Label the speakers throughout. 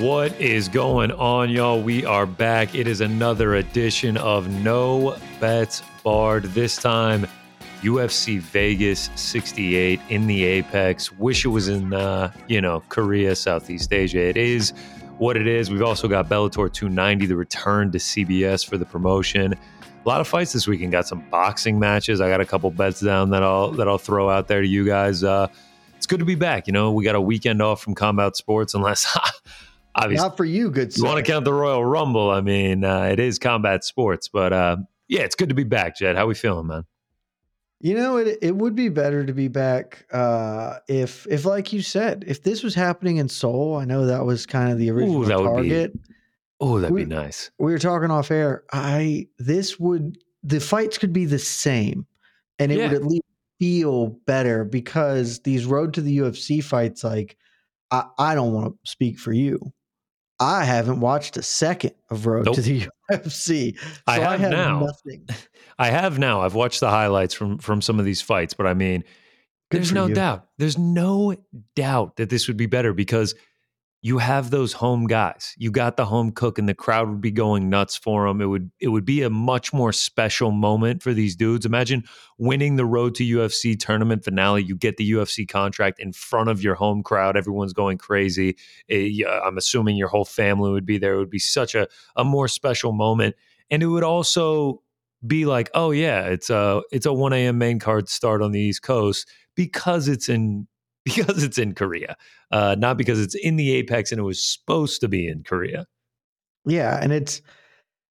Speaker 1: What is going on, y'all? We are back. It is another edition of No Bets Barred. This time, UFC Vegas 68 in the Apex. Wish it was in, uh, you know, Korea, Southeast Asia. It is what it is. We've also got Bellator 290, the return to CBS for the promotion. A lot of fights this weekend. Got some boxing matches. I got a couple bets down that I'll that I'll throw out there to you guys. Uh, it's good to be back. You know, we got a weekend off from combat sports, unless
Speaker 2: obviously not for you. Good.
Speaker 1: You want to count the Royal Rumble? I mean, uh, it is combat sports, but uh, yeah, it's good to be back, Jed. How we feeling, man?
Speaker 2: You know, it it would be better to be back uh, if if like you said, if this was happening in Seoul. I know that was kind of the original Ooh, that target.
Speaker 1: Would be, oh, that'd we, be nice.
Speaker 2: We were talking off air. I this would the fights could be the same, and it yeah. would at least feel better because these road to the UFC fights, like I, I don't want to speak for you, I haven't watched a second of Road nope. to the UFC. So
Speaker 1: I, have I have now. Nothing. I have now. I've watched the highlights from from some of these fights, but I mean, Good there's no you. doubt. There's no doubt that this would be better because you have those home guys. You got the home cook, and the crowd would be going nuts for them. It would it would be a much more special moment for these dudes. Imagine winning the road to UFC tournament finale. You get the UFC contract in front of your home crowd. Everyone's going crazy. It, eh, I'm assuming your whole family would be there. It would be such a a more special moment, and it would also be like, oh yeah, it's a it's a 1 a.m. main card start on the East Coast because it's in because it's in Korea, uh, not because it's in the apex and it was supposed to be in Korea.
Speaker 2: Yeah, and it's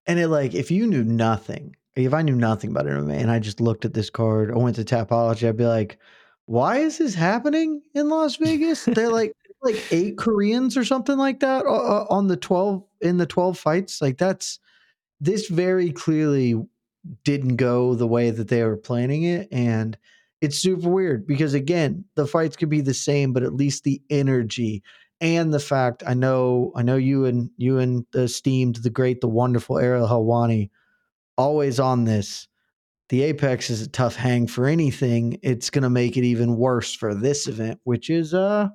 Speaker 2: and it like if you knew nothing, if I knew nothing about MMA and I just looked at this card, I went to Tapology, I'd be like, why is this happening in Las Vegas? They're like like eight Koreans or something like that uh, on the twelve in the twelve fights. Like that's this very clearly didn't go the way that they were planning it, and it's super weird because again, the fights could be the same, but at least the energy and the fact I know I know you and you and the esteemed, the great, the wonderful Ariel Helwani always on this. The Apex is a tough hang for anything. It's going to make it even worse for this event, which is uh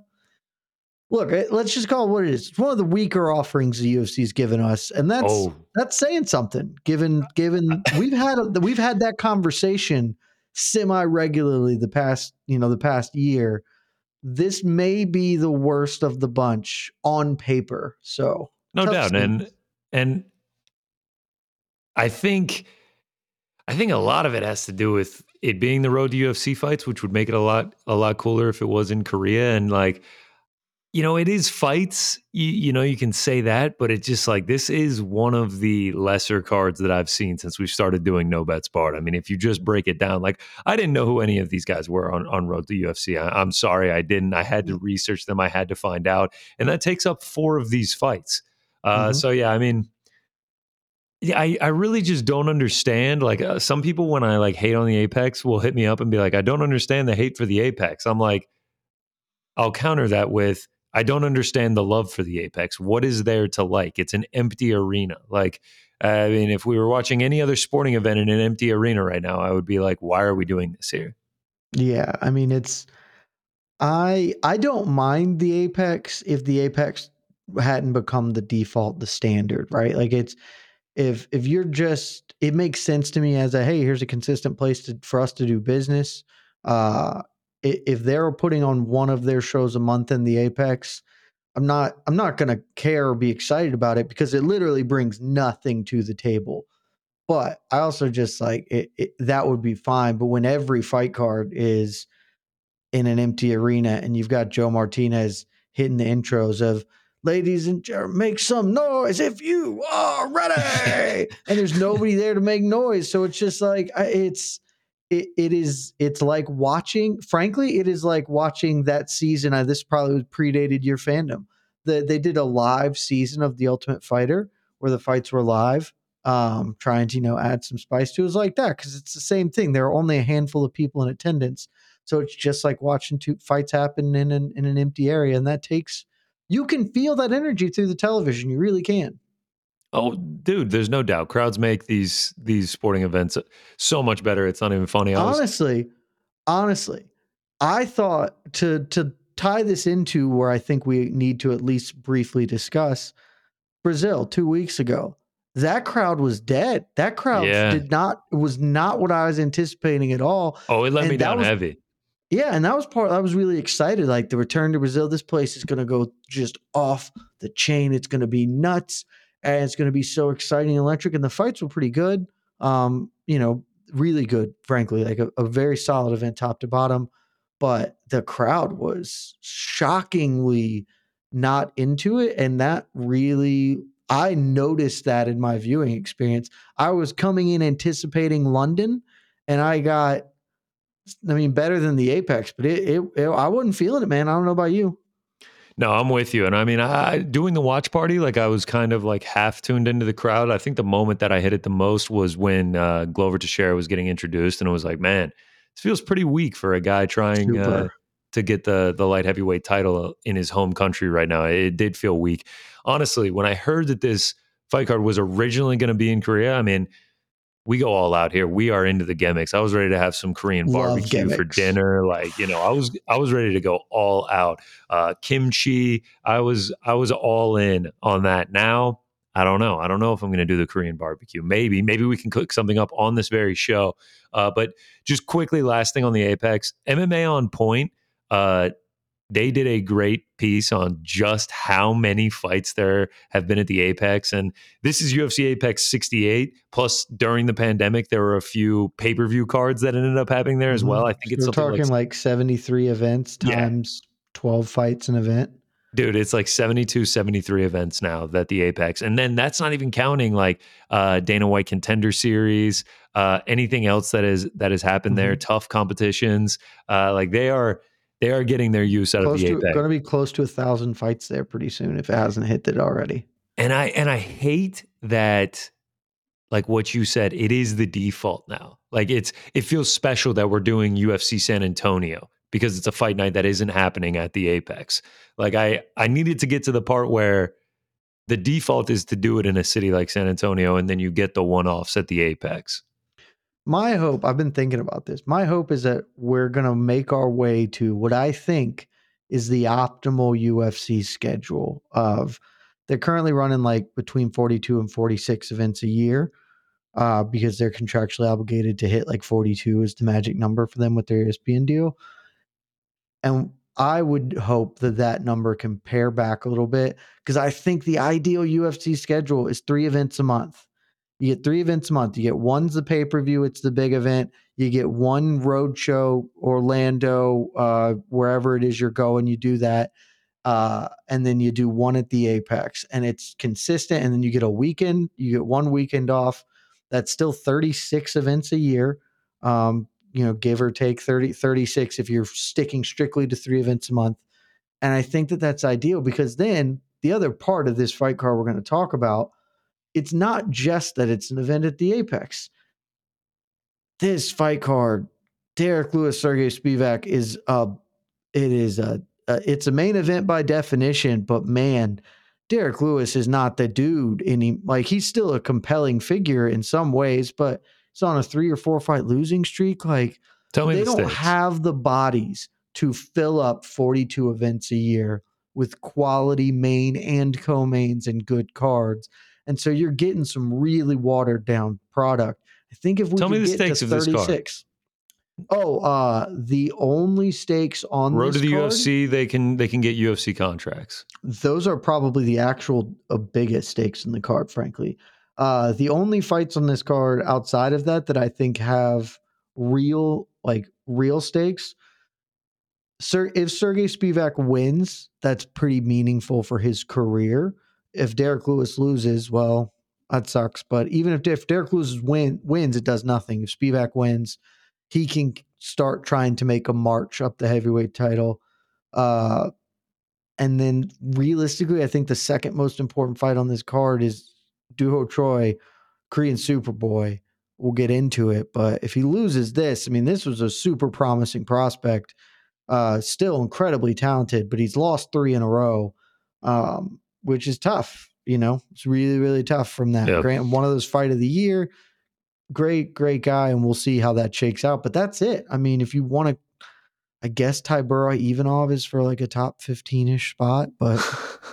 Speaker 2: look, eh, let's just call it what it is. It's one of the weaker offerings the UFC's given us, and that's oh. that's saying something. Given given we've had a, we've had that conversation semi regularly the past you know the past year this may be the worst of the bunch on paper so
Speaker 1: no doubt and and i think i think a lot of it has to do with it being the road to ufc fights which would make it a lot a lot cooler if it was in korea and like you know, it is fights. You, you, know, you can say that, but it's just like this is one of the lesser cards that I've seen since we've started doing No Bets Barred. I mean, if you just break it down, like I didn't know who any of these guys were on, on Road to UFC. I, I'm sorry, I didn't. I had to mm. research them, I had to find out. And that takes up four of these fights. Uh, mm-hmm. So, yeah, I mean, yeah, I, I really just don't understand. Like uh, some people, when I like hate on the Apex, will hit me up and be like, I don't understand the hate for the Apex. I'm like, I'll counter that with I don't understand the love for the Apex. What is there to like? It's an empty arena. Like I mean, if we were watching any other sporting event in an empty arena right now, I would be like, why are we doing this here?
Speaker 2: Yeah, I mean it's I I don't mind the Apex if the Apex hadn't become the default, the standard, right? Like it's if if you're just it makes sense to me as a hey, here's a consistent place to, for us to do business. Uh if they're putting on one of their shows a month in the Apex, I'm not I'm not going to care or be excited about it because it literally brings nothing to the table. But I also just like it, it, that would be fine. But when every fight card is in an empty arena and you've got Joe Martinez hitting the intros of ladies and gentlemen, make some noise if you are ready. and there's nobody there to make noise. So it's just like, it's, it, it is, it's like watching, frankly, it is like watching that season. Uh, this probably predated your fandom. The, they did a live season of The Ultimate Fighter where the fights were live um, trying to you know add some spice to it. it was like that because it's the same thing. There are only a handful of people in attendance, so it's just like watching two fights happen in an in an empty area, and that takes you can feel that energy through the television. You really can.
Speaker 1: Oh, dude, there's no doubt. Crowds make these these sporting events so much better. It's not even funny.
Speaker 2: Was- honestly, honestly, I thought to to tie this into where I think we need to at least briefly discuss Brazil two weeks ago that crowd was dead. That crowd yeah. did not was not what I was anticipating at all.
Speaker 1: Oh, it let
Speaker 2: and
Speaker 1: me down
Speaker 2: was,
Speaker 1: heavy.
Speaker 2: Yeah, and that was part I was really excited. Like the return to Brazil, this place is gonna go just off the chain. It's gonna be nuts and it's gonna be so exciting electric. And the fights were pretty good. Um, you know, really good, frankly, like a, a very solid event top to bottom. But the crowd was shockingly not into it. And that really I noticed that in my viewing experience. I was coming in anticipating London, and I got, I mean, better than the Apex, but it, it, it I wasn't feeling it, man. I don't know about you.
Speaker 1: No, I'm with you. And I mean, I doing the watch party, like I was kind of like half tuned into the crowd. I think the moment that I hit it the most was when uh, Glover Teixeira was getting introduced, and it was like, man, this feels pretty weak for a guy trying uh, to get the the light heavyweight title in his home country right now. It did feel weak. Honestly, when I heard that this fight card was originally going to be in Korea, I mean, we go all out here. We are into the gimmicks. I was ready to have some Korean Love barbecue gimmicks. for dinner. Like, you know, I was I was ready to go all out. Uh, kimchi. I was I was all in on that. Now, I don't know. I don't know if I'm going to do the Korean barbecue. Maybe, maybe we can cook something up on this very show. Uh, but just quickly, last thing on the Apex MMA on point uh, they did a great piece on just how many fights there have been at the Apex. And this is UFC Apex 68. Plus, during the pandemic, there were a few pay per view cards that ended up happening there as mm-hmm. well. I think it's
Speaker 2: We're talking like, like, 73 events times yeah. 12 fights an event.
Speaker 1: Dude, it's like 72, 73 events now that the Apex. And then that's not even counting like uh, Dana White Contender Series, uh, anything else that is that has happened mm-hmm. there, tough competitions. Uh, like they are they are getting their use out
Speaker 2: close
Speaker 1: of the
Speaker 2: to, Going to be close to a thousand fights there pretty soon if it hasn't hit it already.
Speaker 1: And I and I hate that, like what you said, it is the default now. Like it's it feels special that we're doing UFC San Antonio because it's a fight night that isn't happening at the Apex. Like I I needed to get to the part where the default is to do it in a city like San Antonio, and then you get the one offs at the Apex
Speaker 2: my hope, I've been thinking about this. My hope is that we're going to make our way to what I think is the optimal UFC schedule of they're currently running like between 42 and 46 events a year uh, because they're contractually obligated to hit like 42 is the magic number for them with their ESPN deal. And I would hope that that number can pare back a little bit because I think the ideal UFC schedule is three events a month. You get three events a month. You get one's the pay per view, it's the big event. You get one road show, Orlando, uh, wherever it is you're going, you do that. Uh, and then you do one at the Apex, and it's consistent. And then you get a weekend, you get one weekend off. That's still 36 events a year. Um, you know, give or take 30, 36 if you're sticking strictly to three events a month. And I think that that's ideal because then the other part of this fight card we're going to talk about it's not just that it's an event at the Apex. This fight card, Derrick Lewis, Sergey Spivak is a, it is a, a, it's a main event by definition, but man, Derrick Lewis is not the dude any like he's still a compelling figure in some ways, but he's on a three or four fight losing streak. Like
Speaker 1: Tell me
Speaker 2: they
Speaker 1: the
Speaker 2: don't have the bodies to fill up 42 events a year with quality main and co-mains and good cards. And so you're getting some really watered down product. I think if we
Speaker 1: Tell me the stakes of this card.
Speaker 2: 36. Oh, uh the only stakes on this.
Speaker 1: Road to the
Speaker 2: card,
Speaker 1: UFC, they can they can get UFC contracts.
Speaker 2: those are probably the actual uh, biggest stakes in the card, frankly. Uh, the only fights on this card outside of that that I think have real, like real stakes. Sir, if Sergey Spivak wins, that's pretty meaningful for his career. If Derrick Lewis loses, well, that sucks. But even if, if Derrick Lewis win, wins, it does nothing. If Spivak wins, he can start trying to make a march up the heavyweight title. Uh, and then realistically, I think the second most important fight on this card is Doo Ho Choi, Korean Superboy. We'll get into it. But if he loses this, I mean, this was a super promising prospect. Uh, still incredibly talented, but he's lost three in a row, um, which is tough. You know, it's really, really tough from that.
Speaker 1: Yep.
Speaker 2: Grant, one of those fight of the year. Great, great guy, and we'll see how that shakes out. But that's it. I mean, if you want to I guess Tybura Ivanov is for like a top 15 ish spot, but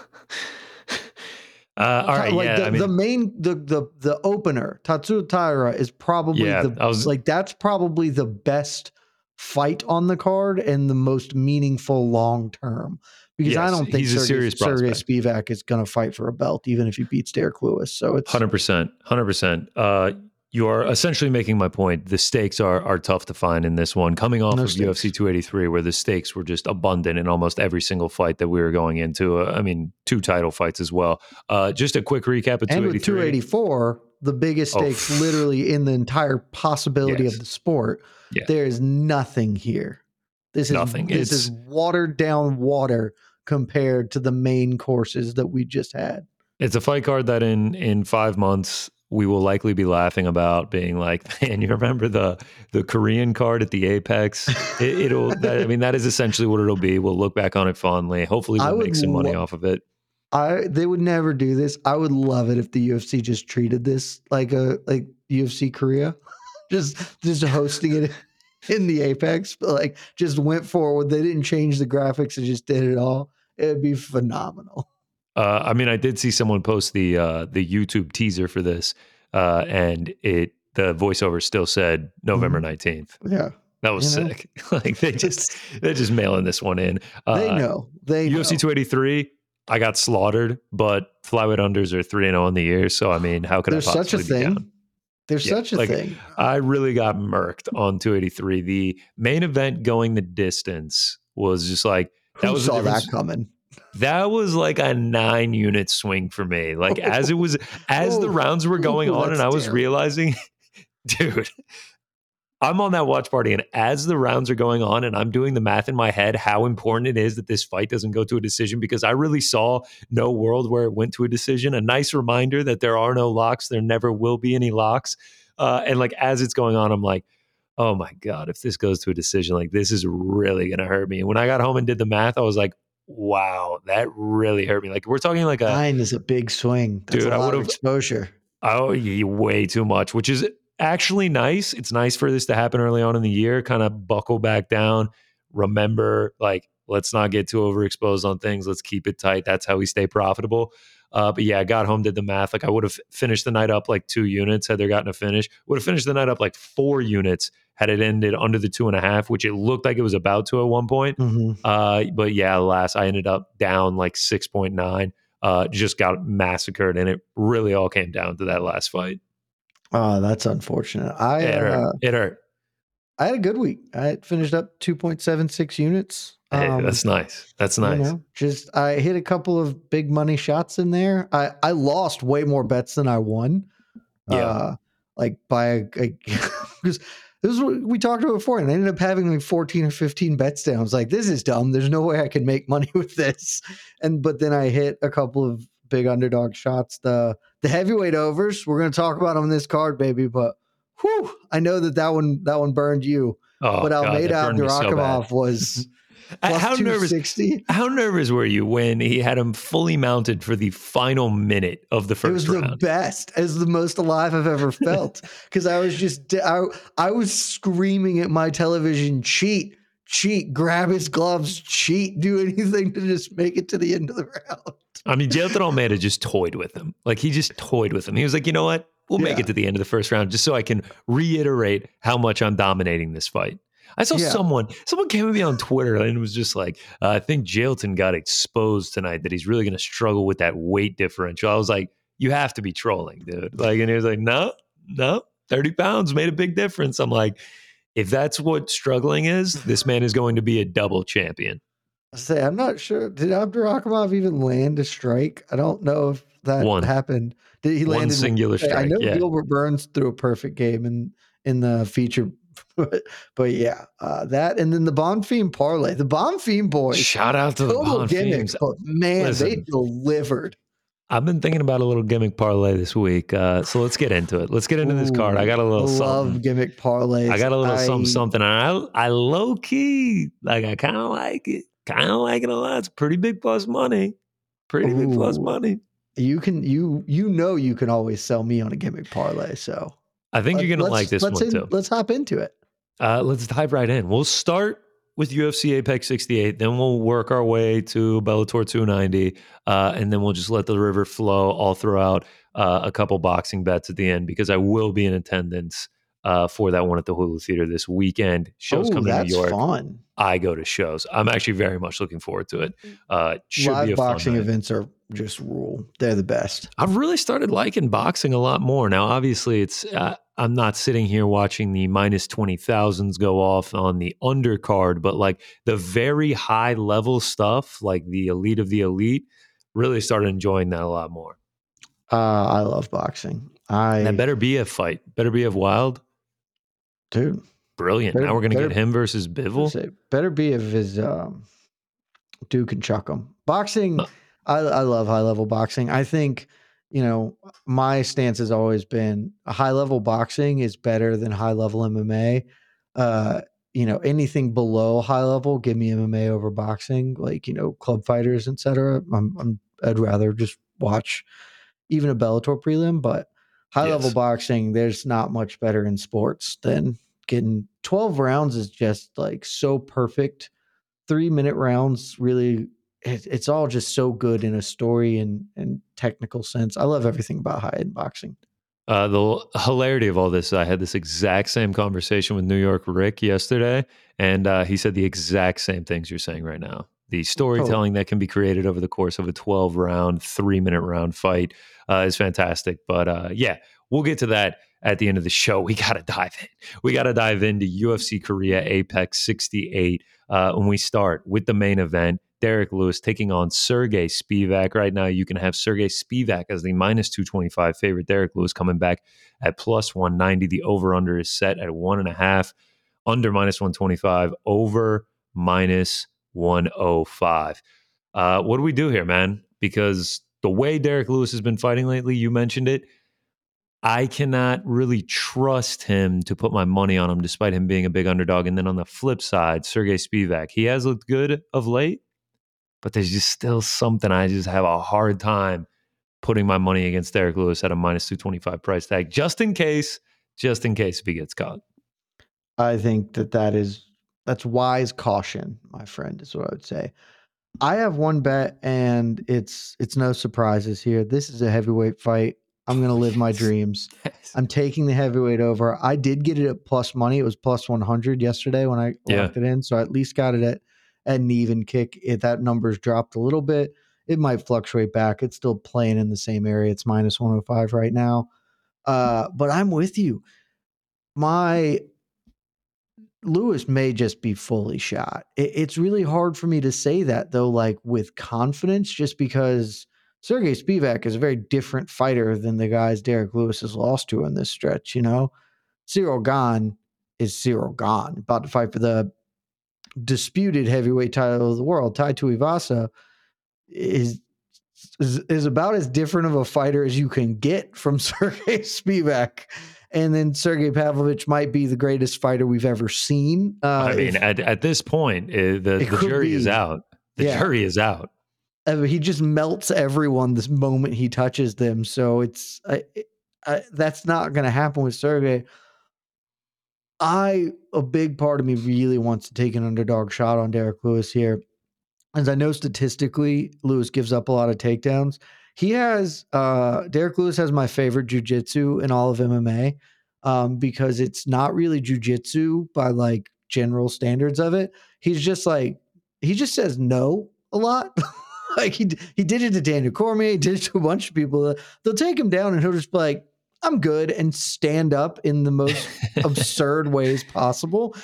Speaker 1: Uh, all right,
Speaker 2: like
Speaker 1: yeah.
Speaker 2: the,
Speaker 1: I mean,
Speaker 2: the main the the the opener, Tatsu Taira is probably
Speaker 1: Yeah,
Speaker 2: the
Speaker 1: was-
Speaker 2: like that's probably the best fight on the card and the most meaningful long term. Because I don't think Sergey,
Speaker 1: serious
Speaker 2: Sergey. Spivak is going to fight for a belt, even if he beats Derrick Lewis. So it's
Speaker 1: Hundred percent, hundred percent. Uh, you are essentially making my point. The stakes are are tough to find in this one. Coming off
Speaker 2: No
Speaker 1: of
Speaker 2: stakes.
Speaker 1: UFC 283, where the stakes were just abundant in almost every single fight that we were going into. Uh, I mean, two title fights as well. Uh, just a quick recap of
Speaker 2: and with 284, the biggest
Speaker 1: Oh,
Speaker 2: stakes literally in the entire possibility
Speaker 1: Yes.
Speaker 2: of the sport.
Speaker 1: Yeah.
Speaker 2: There is nothing here. This is
Speaker 1: Nothing.
Speaker 2: This is watered down water compared to the main courses that we just had.
Speaker 1: It's a fight card that in in five months we will likely be laughing about, being like, "Man, you remember the the Korean card at the Apex? It, it'll. That, I mean, that is essentially what it'll be. We'll look back on it fondly. Hopefully, we'll make some money
Speaker 2: lo-
Speaker 1: off of it.
Speaker 2: I they would never do this. I would love it if the UFC just treated this like a like UFC Korea, just just hosting it in the Apex, but like just went forward. They didn't change the graphics and just did it all. It would be phenomenal.
Speaker 1: Uh, I mean, I did see someone post the uh, the YouTube teaser for this, uh, and it the voiceover still said November nineteenth.
Speaker 2: Yeah,
Speaker 1: That was
Speaker 2: You know?
Speaker 1: sick. like they just they're just mailing this one in. Uh,
Speaker 2: they know. They know.
Speaker 1: UFC 283, I got slaughtered, but flyweight unders are 3 and 0 on the year. So, I mean, how could
Speaker 2: There's
Speaker 1: I
Speaker 2: such a thing.
Speaker 1: down?
Speaker 2: There's
Speaker 1: Yeah,
Speaker 2: such a
Speaker 1: like,
Speaker 2: thing.
Speaker 1: I really got murked on 283. The main event going the distance was just like, that
Speaker 2: Who
Speaker 1: was
Speaker 2: saw that coming?
Speaker 1: that was like a nine unit swing for me. Like, as it was, as the
Speaker 2: Oh,
Speaker 1: rounds were going on, and I was
Speaker 2: terrible.
Speaker 1: realizing, dude, I'm on that watch party, and as the rounds are going on, and I'm doing the math in my head, how important it is that this fight doesn't go to a decision because I really saw no world where it went to a decision. A nice reminder that there are no locks, there never will be any locks. Uh, and like as it's going on, I'm like, oh my God, if this goes to a decision, like this is really going to hurt me. And when I got home and did the math, I was like, wow, that really hurt me. Like we're talking like a,
Speaker 2: Nine is a big swing. That's
Speaker 1: Dude,
Speaker 2: a
Speaker 1: I
Speaker 2: of
Speaker 1: would've-
Speaker 2: exposure.
Speaker 1: Oh, way too much, which is actually nice. It's nice for this to happen early on in the year, kind of buckle back down. Remember, like, let's not get too overexposed on things. Let's keep it tight. That's how we stay profitable. Uh, but yeah, I got home, did the math. Like, I would have finished the night up like two units had there gotten a finish. Would have finished the night up like four units had it ended under the two and a half, which it looked like it was about to at one point.
Speaker 2: Mhm.
Speaker 1: Uh, but yeah, last I ended up down like 6.9. Uh, just got massacred, and it really all came down to that last fight.
Speaker 2: Oh, that's unfortunate. I
Speaker 1: it hurt.
Speaker 2: uh,
Speaker 1: it hurt.
Speaker 2: I had a good week. I finished up 2.76 units.
Speaker 1: Hey,
Speaker 2: Um,
Speaker 1: that's nice. That's
Speaker 2: you
Speaker 1: nice.
Speaker 2: know, just I hit a couple of big money shots in there. I I lost way more bets than I won.
Speaker 1: Yeah.
Speaker 2: Uh, like by because this is what we talked about before, and I ended up having like 14 or 15 bets down. I was like, this is dumb. There's no way I can make money with this. And but then I hit a couple of big underdog shots. The the heavyweight overs. We're gonna talk about them in this card, baby. But whew, I know that that one that one burned you.
Speaker 1: Oh,
Speaker 2: but Almeida
Speaker 1: me so.
Speaker 2: Was Plus
Speaker 1: how nervous? How nervous were you when he had him fully mounted for the final minute of the first round?
Speaker 2: It was
Speaker 1: first
Speaker 2: the best, as the most alive I've ever felt. Because I was just, I, I was screaming at my television, cheat, cheat, grab his gloves, cheat, do anything to just make it to the end of the round.
Speaker 1: I mean, Jailton Almeida just toyed with him. Like he just toyed with him. He was like, you know what? We'll make
Speaker 2: Yeah.
Speaker 1: it to the end of the first round just so I can reiterate how much I'm dominating this fight. I saw
Speaker 2: Yeah.
Speaker 1: someone, someone came at me on Twitter and was just like, uh, I think Jailton got exposed tonight that he's really going to struggle with that weight differential. I was like, you have to be trolling, dude. Like, and he was like, no, no, 30 pounds made a big difference. I'm like, if that's what struggling is, this man is going to be a double champion.
Speaker 2: I say, I'm not sure. Did Abdurakhimov even land a strike? I don't know if that
Speaker 1: One.
Speaker 2: happened. Did he land
Speaker 1: One
Speaker 2: land
Speaker 1: singular
Speaker 2: I know
Speaker 1: Yeah.
Speaker 2: Gilbert Burns threw a perfect game in in the feature, but, but yeah, uh, that and then the Bonfim parlay, the Bonfim boys,
Speaker 1: Shout out to the
Speaker 2: gimmicks, but man, they delivered.
Speaker 1: I've been thinking about a little gimmick parlay this week. Uh, so let's get into it. Let's get into this card. I got a little
Speaker 2: love
Speaker 1: something.
Speaker 2: gimmick parlays.
Speaker 1: I got a little something,
Speaker 2: I-
Speaker 1: something. And I, I low key, like, I kind of like it. Kind of like it a lot. It's pretty big plus money. Pretty big plus money.
Speaker 2: You can you you know you can always sell me on a gimmick parlay. So
Speaker 1: I think
Speaker 2: let-
Speaker 1: you're going to like this
Speaker 2: let's
Speaker 1: one
Speaker 2: in-
Speaker 1: too.
Speaker 2: Let's hop into it.
Speaker 1: Uh, let's dive right in. We'll start with UFC Apex 68, then we'll work our way to Bellator 290, uh, and then we'll just let the river flow all throughout uh, a couple boxing bets at the end because I will be in attendance uh, for that one at the Hulu Theater this weekend. Shows
Speaker 2: oh,
Speaker 1: coming to
Speaker 2: that's
Speaker 1: New York.
Speaker 2: fun.
Speaker 1: I go to shows. I'm actually very much looking forward to it. Uh, it should be
Speaker 2: Live
Speaker 1: a fun
Speaker 2: boxing
Speaker 1: night.
Speaker 2: events are just rule. They're the best.
Speaker 1: I've really started liking boxing a lot more now. Obviously, it's uh, I'm not sitting here watching the minus twenty thousands go off on the undercard, but like the very high level stuff, like the elite of the elite, really started enjoying that a lot more.
Speaker 2: Uh, I love boxing. I
Speaker 1: And that better be a fight, better be of wild,
Speaker 2: dude.
Speaker 1: brilliant.
Speaker 2: Better-
Speaker 1: now we're gonna
Speaker 2: better-
Speaker 1: get him versus Bivol.
Speaker 2: better be if his um, Duke and chuck him. Boxing,
Speaker 1: Uh.
Speaker 2: I, I love high level boxing. I think, you know, my stance has always been high level boxing is better than high level MMA. Uh, you know, anything below high level, give me MMA over boxing, like, you know, club fighters, etc. I'm, I'm, I'd rather just watch even a Bellator prelim, but high level
Speaker 1: Yes.
Speaker 2: boxing, there's not much better in sports than getting 12 rounds is just like so perfect. Three minute rounds really, it, it's all just so good in a story and, and technical sense. I love everything about high end boxing.
Speaker 1: Uh, the hilarity of all this, I had this exact same conversation with New York Rick yesterday, and uh, he said the exact same things you're saying right now. The storytelling that can be created over the course of a 12 round, three minute round fight uh, is fantastic. But uh, yeah, we'll get to that at the end of the show. We got to dive in. We got to dive into UFC Korea Apex 68 uh, when we start with the main event. Derrick Lewis taking on Sergey Spivak. Right now, you can have Sergey Spivak as the minus 225 favorite. Derrick Lewis coming back at plus 190. The over under is set at one and a half, under minus 125, over minus 105. Uh, what do we do here, man? Because the way Derrick Lewis has been fighting lately, you mentioned it. I cannot really trust him to put my money on him, despite him being a big underdog. And then on the flip side, Sergey Spivak, he has looked good of late, but there's just still something I just have a hard time putting my money against Derrick Lewis at a minus 225 price tag, just in case, just in case if he gets caught.
Speaker 2: I think that that is that's wise caution, my friend, is what I would say. I have one bet, and it's it's no surprises here. This is a heavyweight fight. I'm going to live my dreams. I'm taking the heavyweight over. I did get it at plus money. It was plus 100 yesterday when I
Speaker 1: Yeah.
Speaker 2: locked it in. So I at least got it at, at an even kick. If that number's dropped a little bit, it might fluctuate back. It's still playing in the same area. It's minus 105 right now. Uh, but I'm with you. My Lewis may just be fully shot. It, it's really hard for me to say that though, like with confidence, just because Sergey Spivak is a very different fighter than the guys Derrick Lewis has lost to in this stretch. You know, Ciryl Gane is Ciryl Gane, about to fight for the disputed heavyweight title of the world. Tai Tuivasa is, is is about as different of a fighter as you can get from Sergey Spivak. And then Sergey Pavlovich might be the greatest fighter we've ever seen. Uh,
Speaker 1: I mean,
Speaker 2: if-
Speaker 1: at, at this point, uh, the,
Speaker 2: It
Speaker 1: the jury is out. The
Speaker 2: Yeah.
Speaker 1: jury is out.
Speaker 2: uh, he just melts everyone this moment he touches them. So it's I, I, that's not going to happen with Sergey. I a big part of me really wants to take an underdog shot on Derrick Lewis here, as I know statistically Lewis gives up a lot of takedowns. He has uh Derrick Lewis has my favorite jujitsu in all of MMA um, because it's not really jujitsu by like general standards of it. He's just like he just says no a lot. like he he did it to Daniel Cormier, he did it to a bunch of people. They'll take him down and he'll just be like, "I'm good," and stand up in the most absurd ways possible.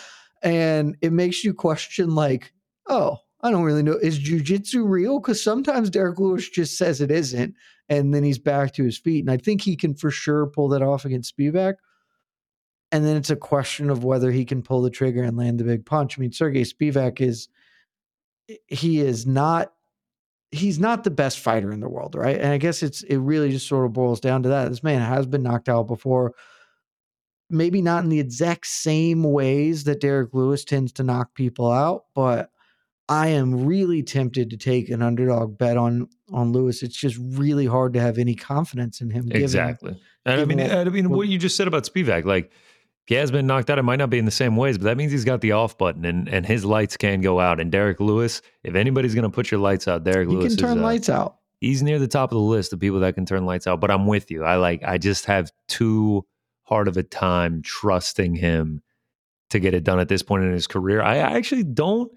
Speaker 2: And it makes you question, like, oh, I don't really know. Is jujitsu real? Because sometimes Derrick Lewis just says it isn't, and then he's back to his feet. And I think he can for sure pull that off against Spivak. And then it's a question of whether he can pull the trigger and land the big punch. I mean, Sergey Spivak is he is not he's not the best fighter in the world, right? And I guess it's it really just sort of boils down to that. This man has been knocked out before. Maybe not in the exact same ways that Derrick Lewis tends to knock people out, but I am really tempted to take an underdog bet on on Lewis. It's just really hard to have any confidence in him. given-
Speaker 1: Exactly. And I mean,
Speaker 2: what-
Speaker 1: I mean, what you just said about Spivak, like he has been knocked out. It might not be in the same ways, but that means he's got the off button, and and his lights can go out. And Derrick Lewis, if anybody's going to put your lights out, Derrick
Speaker 2: he
Speaker 1: Lewis
Speaker 2: can turn
Speaker 1: is, uh,
Speaker 2: lights out.
Speaker 1: he's near the top of the list of people that can turn lights out. But I'm with you. I like. I just have too hard of a time trusting him to get it done at this point in his career. I I actually don't.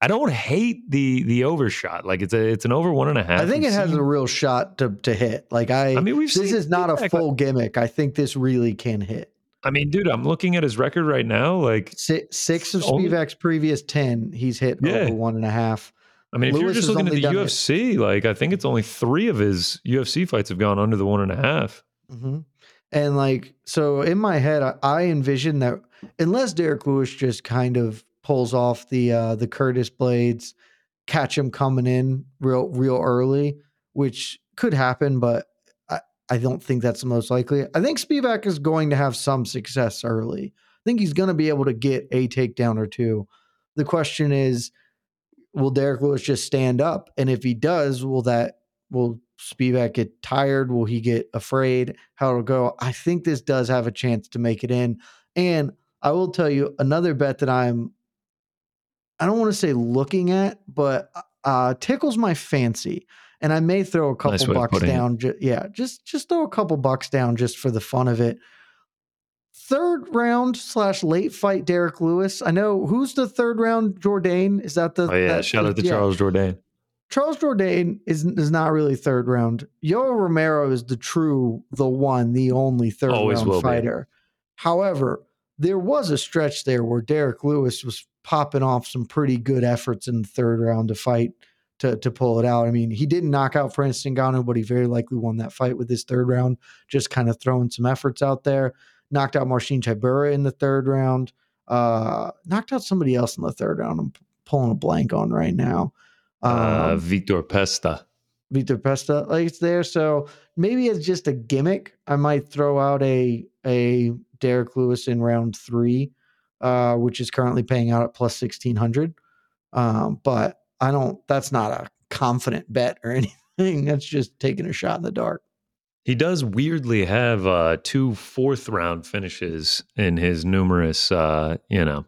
Speaker 1: I don't hate the the overshot. Like it's a it's an over one and a half.
Speaker 2: I think it has a real shot to to hit. Like I,
Speaker 1: I mean, we've
Speaker 2: this is not a full gimmick. I think this really can hit.
Speaker 1: I mean, dude, I'm looking at his record right now. Like,
Speaker 2: Six, six of
Speaker 1: Only-
Speaker 2: Spivak's previous ten, he's hit
Speaker 1: Yeah.
Speaker 2: over one and a half.
Speaker 1: I mean, if you're just looking at the
Speaker 2: done it-
Speaker 1: UFC, like I think it's only three of his UFC fights have gone under the one and a half.
Speaker 2: hmm And like, so in my head, I, I envision that unless Derrick Lewis just kind of pulls off the uh, the Curtis Blaydes, catch him coming in real real early, which could happen, but I, I don't think that's the most likely. I think Spivak is going to have some success early. I think he's going to be able to get a takedown or two. The question is, will Derrick Lewis just stand up? And if he does, will that will Spivak get tired? Will he get afraid? How it'll go? I think this does have a chance to make it in. And I will tell you another bet that I'm I don't want to say looking at, but uh tickles my fancy. And I may throw a couple
Speaker 1: Nice
Speaker 2: bucks down. Ju- yeah, just just throw a couple bucks down just for the fun of it. Third round slash late fight Derrick Lewis. I know who's the third round Jourdain. Is that the
Speaker 1: Oh yeah,
Speaker 2: that-
Speaker 1: shout out to
Speaker 2: yeah.
Speaker 1: Charles Jourdain.
Speaker 2: Charles Jourdain is is not really third round. Yoel Romero is the true, the one, the only third
Speaker 1: Always
Speaker 2: round
Speaker 1: will be.
Speaker 2: fighter. However, there was a stretch there where Derrick Lewis was popping off some pretty good efforts in the third round to fight to to pull it out. I mean, he didn't knock out Francis Ngannou, but he very likely won that fight with his third round, just kind of throwing some efforts out there. Knocked out Marcin Tybura in the third round. Uh, knocked out somebody else in the third round. I'm pulling a blank on right now.
Speaker 1: uh,
Speaker 2: Um,
Speaker 1: Victor Pesta.
Speaker 2: Vitor Pesta, like it's there. So maybe it's just a gimmick. I might throw out a a Derrick Lewis in round three, uh, which is currently paying out at plus sixteen hundred. Um, but I don't. That's not a confident bet or anything. That's just taking a shot in the dark.
Speaker 1: He does weirdly have uh, two fourth round finishes in his numerous, uh, you know,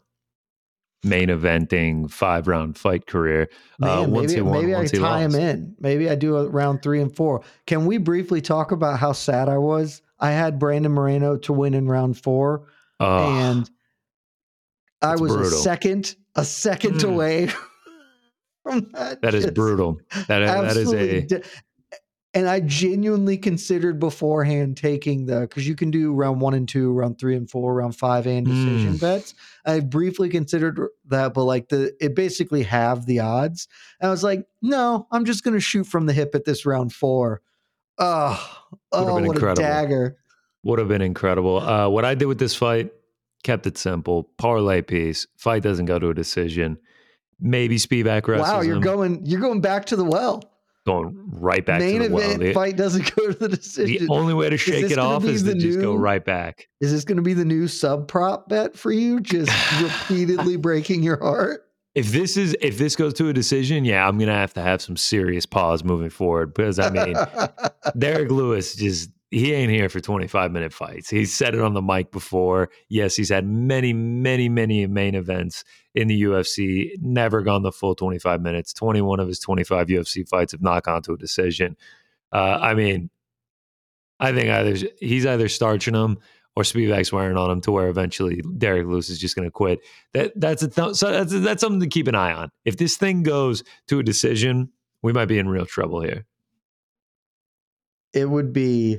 Speaker 1: main eventing five round fight career. Uh, once
Speaker 2: maybe
Speaker 1: he won,
Speaker 2: maybe I
Speaker 1: once he
Speaker 2: tie him in. Maybe I do a round three and four. Can we briefly talk about how sad I was? I had Brandon Moreno to win in round four.
Speaker 1: Oh,
Speaker 2: and I was a second a second
Speaker 1: Mm.
Speaker 2: away from that.
Speaker 1: that is brutal. That, that is a
Speaker 2: di- and I genuinely considered beforehand taking the because you can do round one and two, round three and four, round five and decision
Speaker 1: Mm.
Speaker 2: bets. I briefly considered that, but like the it basically have the odds. And I was like, no, I'm just gonna shoot from the hip at this round four. Oh, oh,
Speaker 1: been
Speaker 2: what
Speaker 1: incredible.
Speaker 2: a dagger!
Speaker 1: would have been incredible. Uh, what I did with this fight, kept it simple. Parlay piece. Fight doesn't go to a decision. Maybe Spivak wrestles
Speaker 2: Wow, you're
Speaker 1: him.
Speaker 2: going you're going back to the well.
Speaker 1: going right back
Speaker 2: Main
Speaker 1: to the
Speaker 2: event
Speaker 1: well. The,
Speaker 2: fight doesn't go to the decision.
Speaker 1: the only way to shake it off is to
Speaker 2: the
Speaker 1: just go right back.
Speaker 2: Is this going to be the new sub prop bet for you? Just repeatedly breaking your heart?
Speaker 1: If this is if this goes to a decision, yeah, I'm gonna have to have some serious pause moving forward because I mean Derrick Lewis just he ain't here for 25 minute fights. He's said it on the mic before. Yes, he's had many, many, many main events in the UFC, never gone the full 25 minutes. 21 of his 25 UFC fights have not gone to a decision. Uh, I mean, I think either he's either starching them or Spivak's wearing on him to where eventually Derrick Lewis is just going to quit. That that's a th- so that's that's something to keep an eye on. If this thing goes to a decision, we might be in real trouble here.
Speaker 2: it would be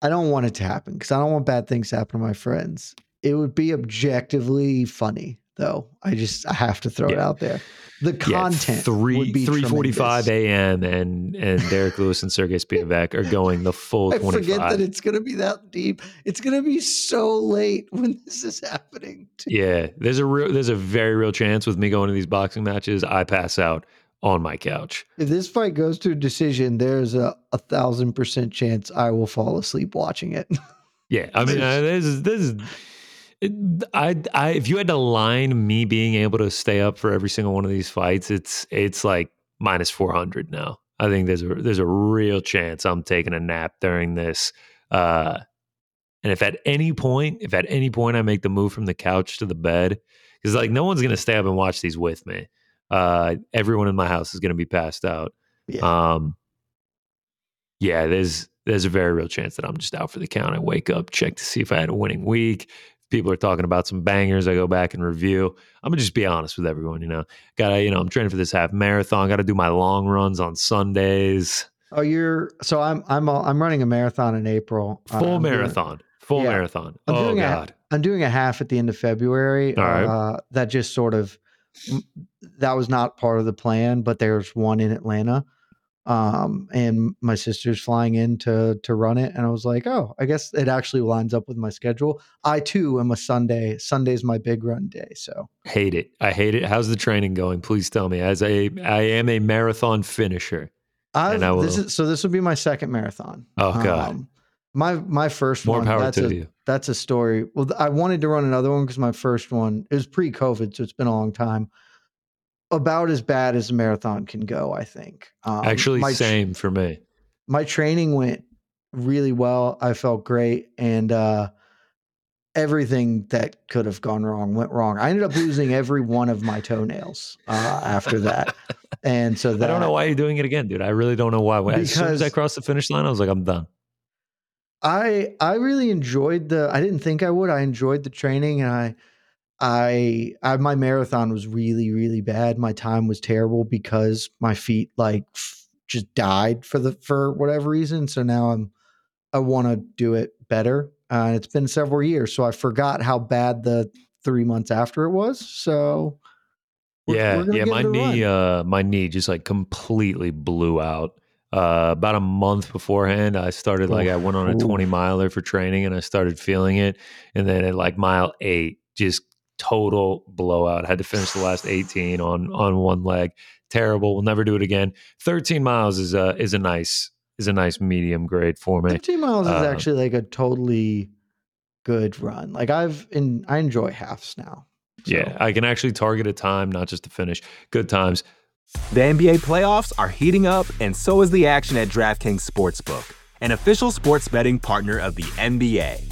Speaker 2: I don't want it to happen because I don't want bad things to happen to my friends. It would be objectively funny though. I just I have to throw it out there. The
Speaker 1: Yeah,
Speaker 2: content
Speaker 1: three
Speaker 2: would be
Speaker 1: three forty five a.m. and and Derrick Lewis and Sergey Spivak are going the full
Speaker 2: I
Speaker 1: twenty
Speaker 2: forget that it's going to be that deep. It's going to be so late when this is happening.
Speaker 1: Yeah, there's a real there's a very real chance with me going to these boxing matches, I pass out on my couch.
Speaker 2: If this fight goes to a decision, there's a, a thousand percent chance I will fall asleep watching it.
Speaker 1: Yeah, I mean, uh, this is this is. I, I, if you had to line me being able to stay up for every single one of these fights, it's it's like minus four hundred now. I think there's a there's a real chance I'm taking a nap during this. Uh, and if at any point, if at any point I make the move from the couch to the bed, because like no one's gonna stay up and watch these with me. Uh, everyone in my house is gonna be passed out.
Speaker 2: yeah.
Speaker 1: Um, yeah, there's there's a very real chance that I'm just out for the count. I wake up, check to see if I had a winning week. People are talking about some bangers. I go back and review. I'm gonna just be honest with everyone. You know, gotta you know I'm training for this half marathon. Got to do my long runs on Sundays.
Speaker 2: oh, you're so I'm I'm I'm running a marathon in April. Uh,
Speaker 1: Full
Speaker 2: I'm doing-
Speaker 1: marathon. Full
Speaker 2: yeah.
Speaker 1: marathon.
Speaker 2: I'm
Speaker 1: oh God.
Speaker 2: I'm doing a half at the end of February.
Speaker 1: All right.
Speaker 2: Uh, that just sort of that was not part of the plan, but there's one in Atlanta. Um, and my sister's flying in to to run it, and I was like, oh, I guess it actually lines up with my schedule. I too am a Sunday. Sunday's my big run day, so
Speaker 1: Hate it. I hate it. How's the training going? Please tell me. As a I am a marathon finisher.
Speaker 2: I've,
Speaker 1: I
Speaker 2: this
Speaker 1: will-
Speaker 2: is so this would be my second marathon.
Speaker 1: Oh, God.
Speaker 2: Um, my my first
Speaker 1: More
Speaker 2: one.
Speaker 1: power
Speaker 2: that's
Speaker 1: to
Speaker 2: a,
Speaker 1: you.
Speaker 2: that's a story. Well, I wanted to run another one because my first one it was pre-COVID, so it's been a long time. About as bad as a marathon can go, I think. Um,
Speaker 1: Actually,
Speaker 2: my
Speaker 1: same for me.
Speaker 2: my training went really well. I felt great, and uh, everything that could have gone wrong went wrong. I ended up losing every one of my toenails uh, after that, and so that
Speaker 1: I don't know why you're doing it again, dude. I really don't know why. As soon as I crossed the finish line, I was like, I'm done.
Speaker 2: I I really enjoyed the. I didn't think I would. I enjoyed the training, and I, I, I my marathon was really really bad. My time was terrible because my feet like just died for the for whatever reason. So now I'm, I want to do it better. Uh, and it's been several years, so I forgot how bad the three months after it was. So we're-
Speaker 1: yeah,
Speaker 2: we're
Speaker 1: yeah. My knee, uh, my knee just like completely blew out. Uh, about a month beforehand, I started like I went on a 20 miler for training, and I started feeling it. And then at like mile eight, just total blowout. Had to finish the last 18 on on one leg. Terrible. We'll never do it again. 13 miles is a is a nice is a nice medium grade for me.
Speaker 2: 15 miles is
Speaker 1: Um,
Speaker 2: actually like a totally good run. Like I've in I enjoy halves now.
Speaker 1: Yeah, I can actually target a time, not just to finish. Good times.
Speaker 3: The NBA playoffs are heating up, and so is the action at DraftKings Sportsbook, an official sports betting partner of the NBA.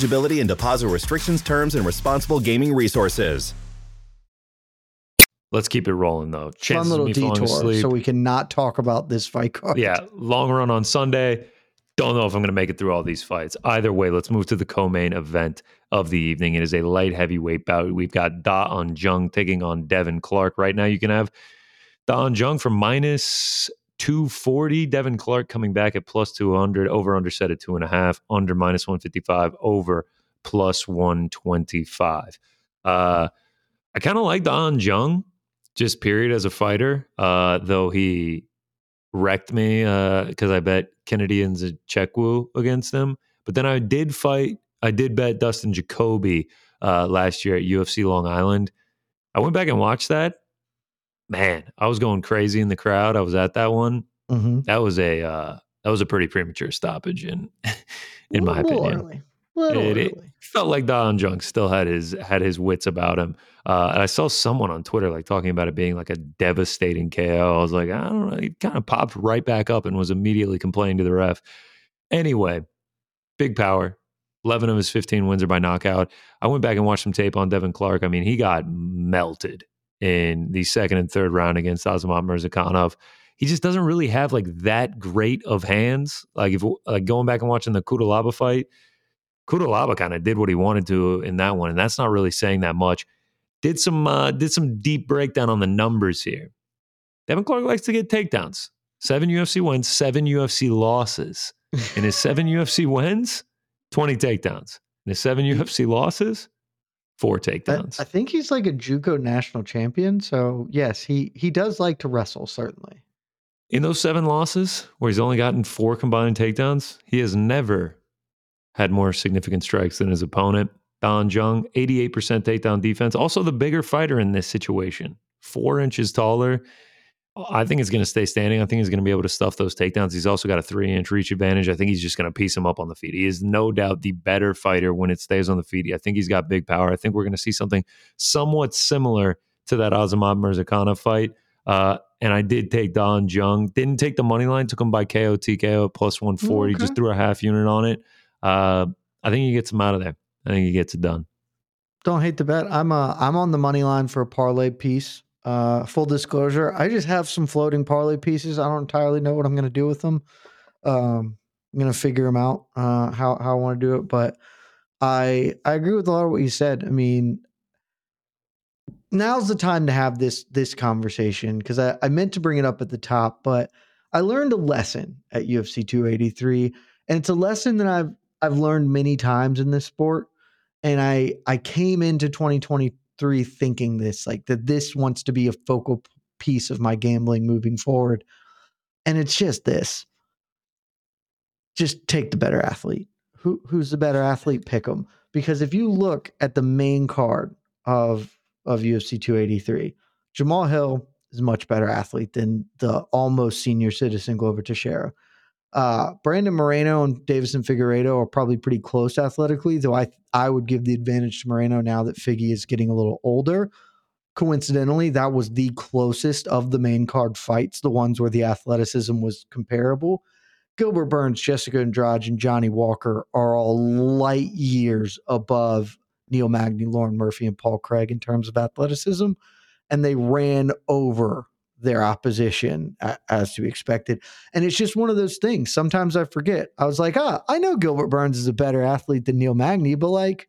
Speaker 4: and deposit restrictions, terms, and responsible gaming resources.
Speaker 1: Let's keep it rolling though.
Speaker 2: Fun
Speaker 1: Chances of
Speaker 2: little
Speaker 1: me
Speaker 2: detour,
Speaker 1: asleep.
Speaker 2: so we can not talk about this fight card.
Speaker 1: yeah, long run on Sunday. Don't know if I'm going to make it through all these fights. Either way, let's move to the co-main event of the evening. It is a light heavyweight bout. We've got Da Un Jung taking on Devin Clark. Right now, you can have Da Un Jung for minus 240. Devin Clark coming back at plus 200. Over under set at two and a half. Under minus 155. Over plus 125. Uh, I kind of like Da Un Jung, just period as a fighter. Uh, though he wrecked me because I bet Kennedy Nzechukwu against him. But then I did fight. I did bet Dustin Jacoby uh, last year at UFC Long Island. I went back and watched that. Man, I was going crazy in the crowd. I was at that one.
Speaker 2: Mhm.
Speaker 1: That was a uh, that was a pretty premature stoppage in in my opinion. It- it felt like Don Jung still had his had his wits about him. Uh, and I saw someone on Twitter like talking about it being like a devastating KO. I was like, I don't know. He kind of popped right back up and was immediately complaining to the ref. Anyway, big power. 11 of his 15 wins are by knockout. I went back and watched some tape on Devin Clark. I mean, he got melted in the second and third round against Azamat Murzakanov. He just doesn't really have like that great of hands. Like if like going back and watching the Cutelaba fight, Cutelaba kind of did what he wanted to in that one, and that's not really saying that much. Did some uh, did some deep breakdown on the numbers here. Devin Clark likes to get takedowns. Seven UFC wins, seven UFC losses. In his seven UFC wins, twenty takedowns. In his seven UFC losses, four
Speaker 2: I,
Speaker 1: takedowns.
Speaker 2: I think he's like a JUCO national champion. So yes, he he does like to wrestle. Certainly.
Speaker 1: In those seven losses, where he's only gotten four combined takedowns, he has never had more significant strikes than his opponent. Don Jung, 88% takedown defense. Also, the bigger fighter in this situation, four inches taller. I think he's going to stay standing. I think he's going to be able to stuff those takedowns. He's also got a three inch reach advantage. I think he's just going to piece him up on the feet. He is no doubt the better fighter when it stays on the feet. I think he's got big power. I think we're going to see something somewhat similar to that Azamat Murzakanov fight. Uh, and I did take Don Jung. Didn't take the money line. Took him by KO TKO at plus 140.
Speaker 2: Okay.
Speaker 1: Just threw a half unit on it. Uh, I think he gets him out of there. I think he gets it done.
Speaker 2: Don't hate the bet. I'm uh I'm on the money line for a parlay piece. Uh, full disclosure, I just have some floating parlay pieces. I don't entirely know what I'm going to do with them. Um, I'm going to figure them out uh, how how I want to do it. But I I agree with a lot of what you said. I mean, now's the time to have this this conversation because I, I meant to bring it up at the top, but I learned a lesson at UFC 283, and it's a lesson that I've I've learned many times in this sport. And I I came into 2023 thinking this like that this wants to be a focal piece of my gambling moving forward, and it's just this. Just take the better athlete. Who who's the better athlete? Pick them because if you look at the main card of of UFC 283, Jamahal Hill is a much better athlete than the almost senior citizen Glover Teixeira. Uh, Brandon Moreno and Deiveson Figueiredo are probably pretty close athletically, though I I would give the advantage to Moreno now that Figgy is getting a little older. Coincidentally, that was the closest of the main card fights, the ones where the athleticism was comparable. Gilbert Burns, Jessica Andrade, and Johnny Walker are all light years above Neil Magny, Lauren Murphy, and Paul Craig in terms of athleticism, and they ran over their opposition as to be expected. And it's just one of those things. Sometimes I forget. I was like, ah, I know Gilbert Burns is a better athlete than Neil Magny, but like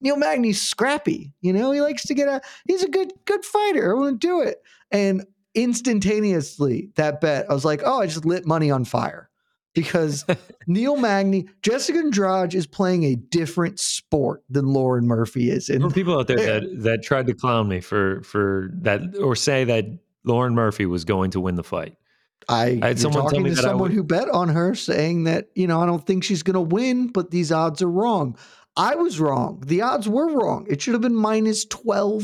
Speaker 2: Neil Magny's scrappy. You know, he likes to get a. He's a good good fighter. I want to do it. And instantaneously, that bet, I was like, oh, I just lit money on fire because Neil Magny, Jessica Andrade is playing a different sport than Lauren Murphy is.
Speaker 1: There were
Speaker 2: And
Speaker 1: people out there that that tried to clown me for for that or say that Lauren Murphy was going to win the fight.
Speaker 2: I,
Speaker 1: I had someone tell
Speaker 2: talking
Speaker 1: me
Speaker 2: to
Speaker 1: that
Speaker 2: someone
Speaker 1: would-
Speaker 2: who bet on her saying that, you know, I don't think she's going to win, but these odds are wrong. I was wrong. The odds were wrong. It should have been minus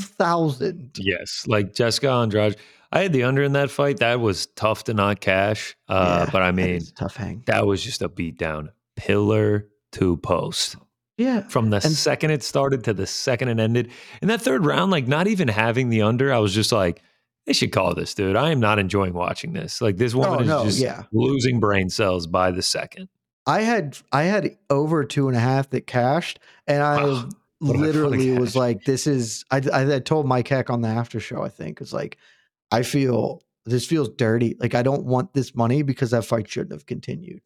Speaker 2: 12,000.
Speaker 1: Yes. Like Jessica Andrade. I had the under in that fight. That was tough to not cash. Uh,
Speaker 2: Yeah,
Speaker 1: but I mean,
Speaker 2: tough hang.
Speaker 1: that was just a beatdown. Pillar to post.
Speaker 2: Yeah.
Speaker 1: From the
Speaker 2: And-
Speaker 1: second it started to the second it ended. In that third round, like not even having the under, I was just like, they should call this, dude. I am not enjoying watching this. Like this woman
Speaker 2: Oh,
Speaker 1: is
Speaker 2: no,
Speaker 1: just
Speaker 2: yeah.
Speaker 1: losing brain cells by the second.
Speaker 2: I had I had over two and a half that cashed, and I
Speaker 1: ah, I
Speaker 2: literally was like, "This is." I, I I told Mike Heck on the after show. I think it's like, I feel this feels dirty. Like I don't want this money because that fight shouldn't have continued.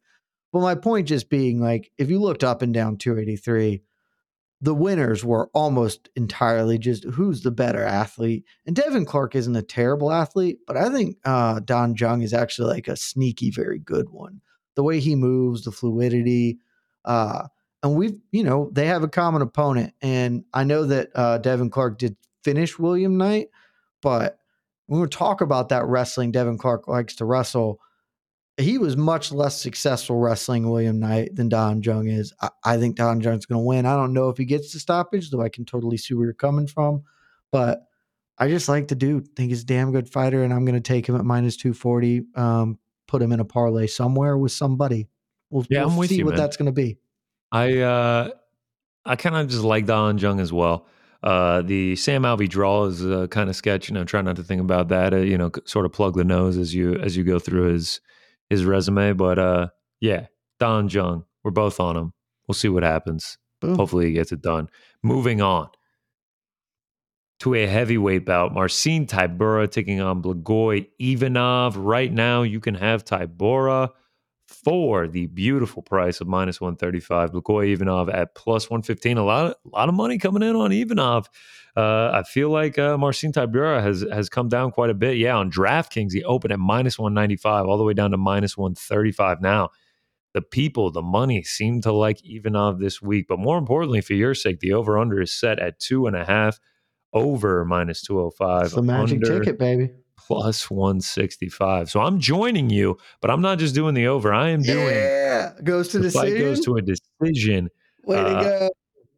Speaker 2: But my point just being like, if you looked up and down 283, the winners were almost entirely just who's the better athlete. And Devin Clark isn't a terrible athlete, but I think uh, Don Jung is actually like a sneaky, very good one. The way he moves, the fluidity, uh, and we've you know they have a common opponent, and I know that uh, Devin Clark did finish William Knight, but when we talk about that wrestling, Devin Clark likes to wrestle. He was much less successful wrestling William Knight than Don Jung is. I, I think Don Jung's going to win. I don't know if he gets the stoppage, though I can totally see where you're coming from. But I just like the dude. Think he's a damn good fighter, and I'm going to take him at minus 240. Um, put him in a parlay somewhere with somebody. We'll,
Speaker 1: Yeah,
Speaker 2: we'll
Speaker 1: I'm
Speaker 2: see
Speaker 1: you,
Speaker 2: what
Speaker 1: man.
Speaker 2: that's going to be.
Speaker 1: I uh I kind of just like Don Jung as well. Uh, the Sam Alvey draw is uh, kind of sketch. You know, try not to think about that. Uh, you know, c- sort of plug the nose as you as you go through his his resume. But uh, yeah, Don Jung, we're both on him. We'll see what happens.
Speaker 2: Boom.
Speaker 1: Hopefully, he gets it done. Moving on to a heavyweight bout. Marcin Tybura taking on Blagoy Ivanov. Right now, you can have Tybura for the beautiful price of minus 135. Blagoy Ivanov at plus 115. A lot, of, a lot of money coming in on Ivanov. Uh, I feel like uh, Marcin Tybura has has come down quite a bit. Yeah, on DraftKings, he opened at minus 195, all the way down to minus 135 now. The people, the money seem to like Ivanov this week. But more importantly, for your sake, the over under is set at two and a half, over minus 205.
Speaker 2: It's the magic
Speaker 1: under
Speaker 2: ticket, baby.
Speaker 1: Plus 165. So I'm joining you, but I'm not just doing the over. I am doing
Speaker 2: Yeah, goes to
Speaker 1: the
Speaker 2: decision.
Speaker 1: fight goes to a decision.
Speaker 2: Way to
Speaker 1: uh,
Speaker 2: go.